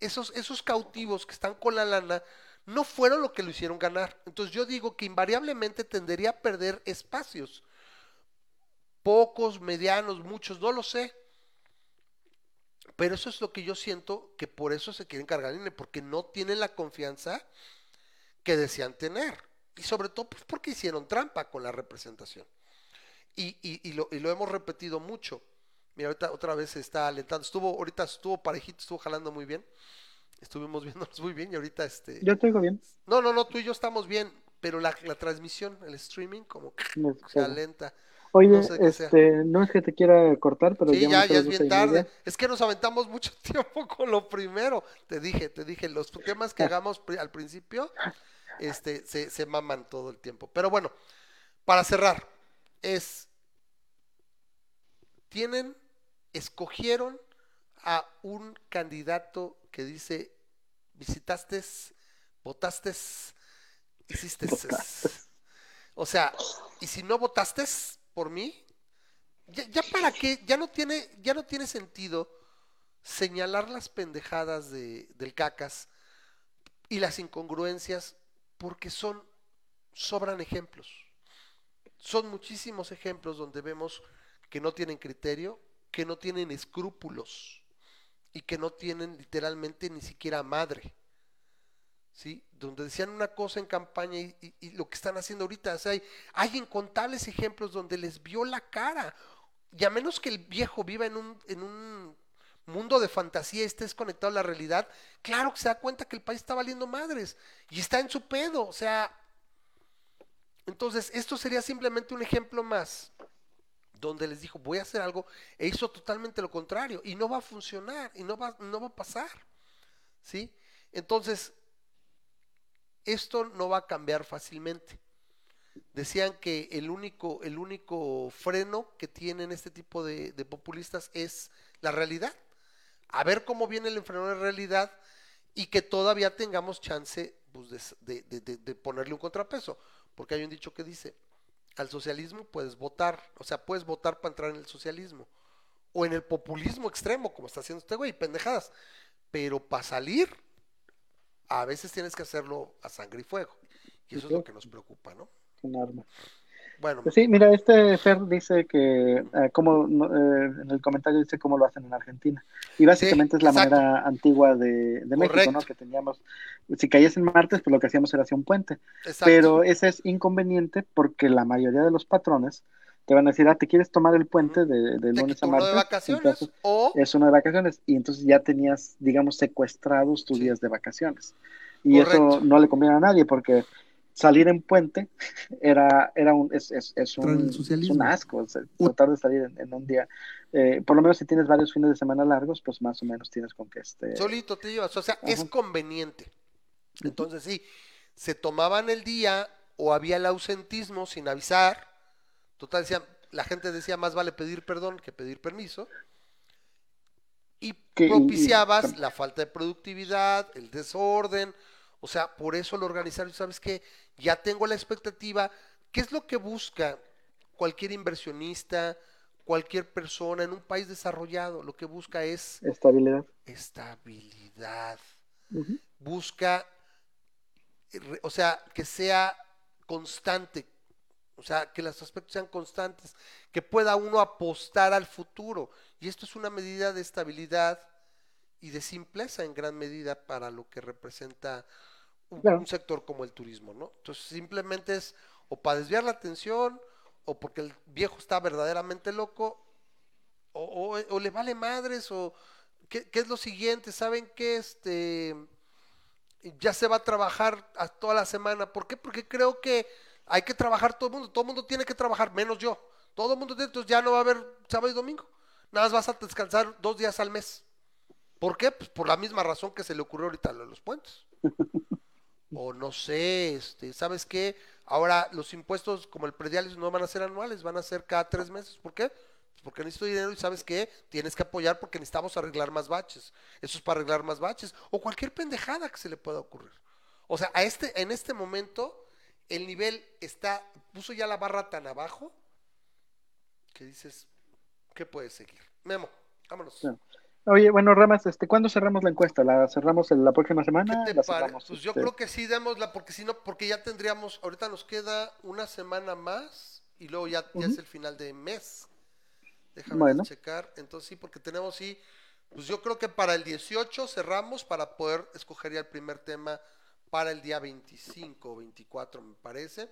esos, esos cautivos que están con la lana no fueron lo que lo hicieron ganar. Entonces yo digo que invariablemente tendería a perder espacios. Pocos, medianos, muchos, no lo sé. Pero eso es lo que yo siento que por eso se quieren cargar, porque no tienen la confianza que decían tener. Y sobre todo pues, porque hicieron trampa con la representación. Y, y, lo, y, lo, hemos repetido mucho. Mira, ahorita otra vez se está alentando. Estuvo, ahorita estuvo parejito, estuvo jalando muy bien. Estuvimos [laughs] viéndonos muy bien y ahorita este. Yo te digo bien. No, no, no, tú y yo estamos bien, pero la, la transmisión, el streaming, como que No, se claro. alenta. Oye, No sé este, no es que te quiera cortar, pero Sí, ya, ya, ya es bien tarde. Es que nos aventamos mucho [laughs] tiempo con lo primero. Te dije, te dije, los temas que hagamos al principio, este, se, se maman todo el tiempo. Pero bueno, para cerrar, es, tienen, escogieron a un candidato que dice, visitaste, votaste, hiciste. O sea, y si no votaste por mí, ya, ya para qué, ya no tiene, ya no tiene sentido señalar las pendejadas de, del cacas y las incongruencias porque son, sobran ejemplos. Son muchísimos ejemplos donde vemos que no tienen criterio, que no tienen escrúpulos y que no tienen literalmente ni siquiera madre. ¿Sí? Donde decían una cosa en campaña y, lo que están haciendo ahorita. hay, hay incontables ejemplos donde les vio la cara. Y a menos que el viejo viva en un mundo de fantasía y esté desconectado a la realidad, claro que se da cuenta que el país está valiendo madres y está en su pedo. O sea, entonces esto sería simplemente un ejemplo más donde les dijo voy a hacer algo e hizo totalmente lo contrario y no va a funcionar y no va, no va a pasar. ¿Sí? Entonces, esto no va a cambiar fácilmente. Decían que el único, el único freno que tienen este tipo de populistas es la realidad. A ver cómo viene el freno de realidad y que todavía tengamos chance pues, de, de- de- de- de ponerle un contrapeso. Porque hay un dicho que dice, al socialismo, puedes votar. O sea, puedes votar para entrar en el socialismo. O en el populismo extremo, como está haciendo este güey, pendejadas. Pero para salir, a veces tienes que hacerlo a sangre y fuego. Y eso es lo que nos preocupa, ¿no? Un arma. Bueno, sí, mira, este Fer dice que, eh, como eh, en el comentario dice cómo lo hacen en Argentina. Y básicamente Sí, es la exacto. manera antigua de, de México. ¿no? Que teníamos, si caías en martes, pues lo que hacíamos era hacer un puente. exacto. Pero ese es inconveniente porque la mayoría de los patrones te van a decir, ah, ¿te quieres tomar el puente de, de lunes a uno martes? de vacaciones Entonces, o es uno de vacaciones y entonces ya tenías, digamos, secuestrados tus Sí. días de vacaciones. Y eso no le conviene a nadie porque salir en puente era, era un, es, un, es asco, tratar de salir en, en un día. Eh, por lo menos si tienes varios fines de semana largos, pues más o menos tienes con que este... solito te llevas. O sea, es conveniente. Entonces sí, se tomaban el día o había el ausentismo sin avisar. Total, decían, la gente decía más vale pedir perdón que pedir permiso. Y Que- y- y- propiciabas la falta de productividad, el desorden. O sea, por eso lo organizaron. ¿Sabes qué? Ya tengo la expectativa. ¿Qué es lo que busca cualquier inversionista, cualquier persona en un país desarrollado? Lo que busca es Estabilidad. estabilidad. Busca, o sea, que sea constante, o sea, que los aspectos sean constantes, que pueda uno apostar al futuro. Y esto es una medida de estabilidad y de simpleza en gran medida para lo que representa un, Claro. un sector como el turismo, ¿no? Entonces simplemente es o para desviar la atención o porque el viejo está verdaderamente loco o, o- o le vale madres o ¿qué, qué es lo siguiente? ¿Saben qué? Este ya se va a trabajar a toda la semana. ¿Por qué? Porque creo que hay que trabajar todo el mundo. Todo el mundo tiene que trabajar, menos yo. Todo el mundo tiene, entonces ya no va a haber sábado y domingo. Nada más vas a descansar dos días al mes. ¿Por qué? Pues por la misma razón que se le ocurrió ahorita de los puentes. [laughs] O no sé, este, ¿sabes qué? Ahora los impuestos como el predial no van a ser anuales, van a ser cada tres meses. ¿Por qué? Pues porque necesito dinero y ¿sabes qué? Tienes que apoyar porque necesitamos arreglar más baches. Eso es para arreglar más baches. O cualquier pendejada que se le pueda ocurrir. O sea, a este, en este momento el nivel está, puso ya la barra tan abajo que dices, ¿qué puede seguir? Memo, vámonos. Oye, bueno, Ramas, este, ¿cuándo cerramos la encuesta? ¿La cerramos en la próxima semana? ¿Qué te ¿La cerramos, Pues yo este, creo que sí démosla, porque si no, porque ya tendríamos, ahorita nos queda una semana más y luego ya, es el final de mes. Déjame Bueno. checar. Entonces sí, porque tenemos sí, pues yo creo que para el 18 cerramos para poder escoger ya el primer tema para el día 25 o 24, me parece.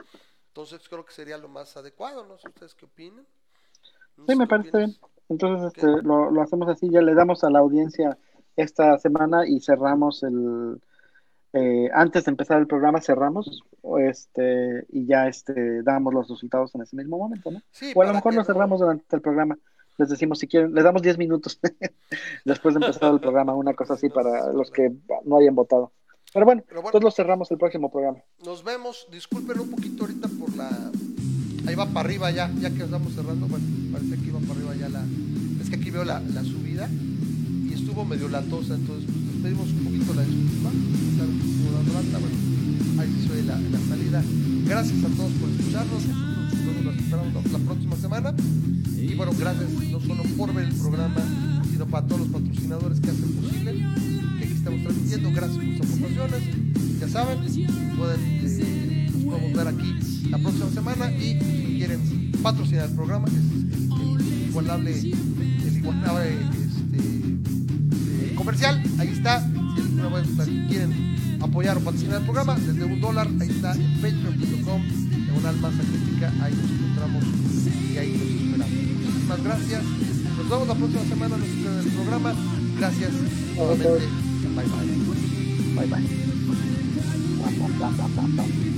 Entonces creo que sería lo más adecuado, ¿no? sé ¿Ustedes qué opinan? Sí, me parece bien. Entonces, este, lo, lo hacemos así, ya le damos a la audiencia esta semana y cerramos el, eh, antes de empezar el programa cerramos, este, y ya este, damos los resultados en ese mismo momento, ¿no? Sí, O a lo mejor lo no- cerramos durante el programa. Les decimos si quieren, les damos 10 minutos [laughs] después de empezar el programa, una cosa así para los que no hayan votado. Pero bueno, Pero bueno. entonces lo cerramos el próximo programa. Nos vemos. Disculpen un poquito ahorita por la. Ahí va para arriba ya, ya que estamos cerrando. Bueno, parece que iba para arriba ya la. Es que aquí veo la, la subida y estuvo medio latosa, entonces pues, nos pedimos un poquito la disculpa. Bueno, ahí sí soy la, la salida. Gracias a todos por escucharnos. Nosotros nos esperamos la, la próxima semana. Y bueno, gracias no solo por ver el programa, sino para todos los patrocinadores que hacen posible que aquí estamos transmitiendo. Gracias por sus aportaciones. Ya saben, pueden, eh, nos podemos ver aquí la próxima semana y si quieren patrocinar el programa, es, igualable, el igualable este, eh, comercial. Ahí está. Si quieren apoyar o patrocinar el programa, desde un dólar, ahí está en patreon.com, diagonal masa crítica, ahí nos encontramos y ahí los esperamos. Muchísimas gracias. Nos vemos la próxima semana en el programa. Gracias nuevamente. Bye bye. Bye bye.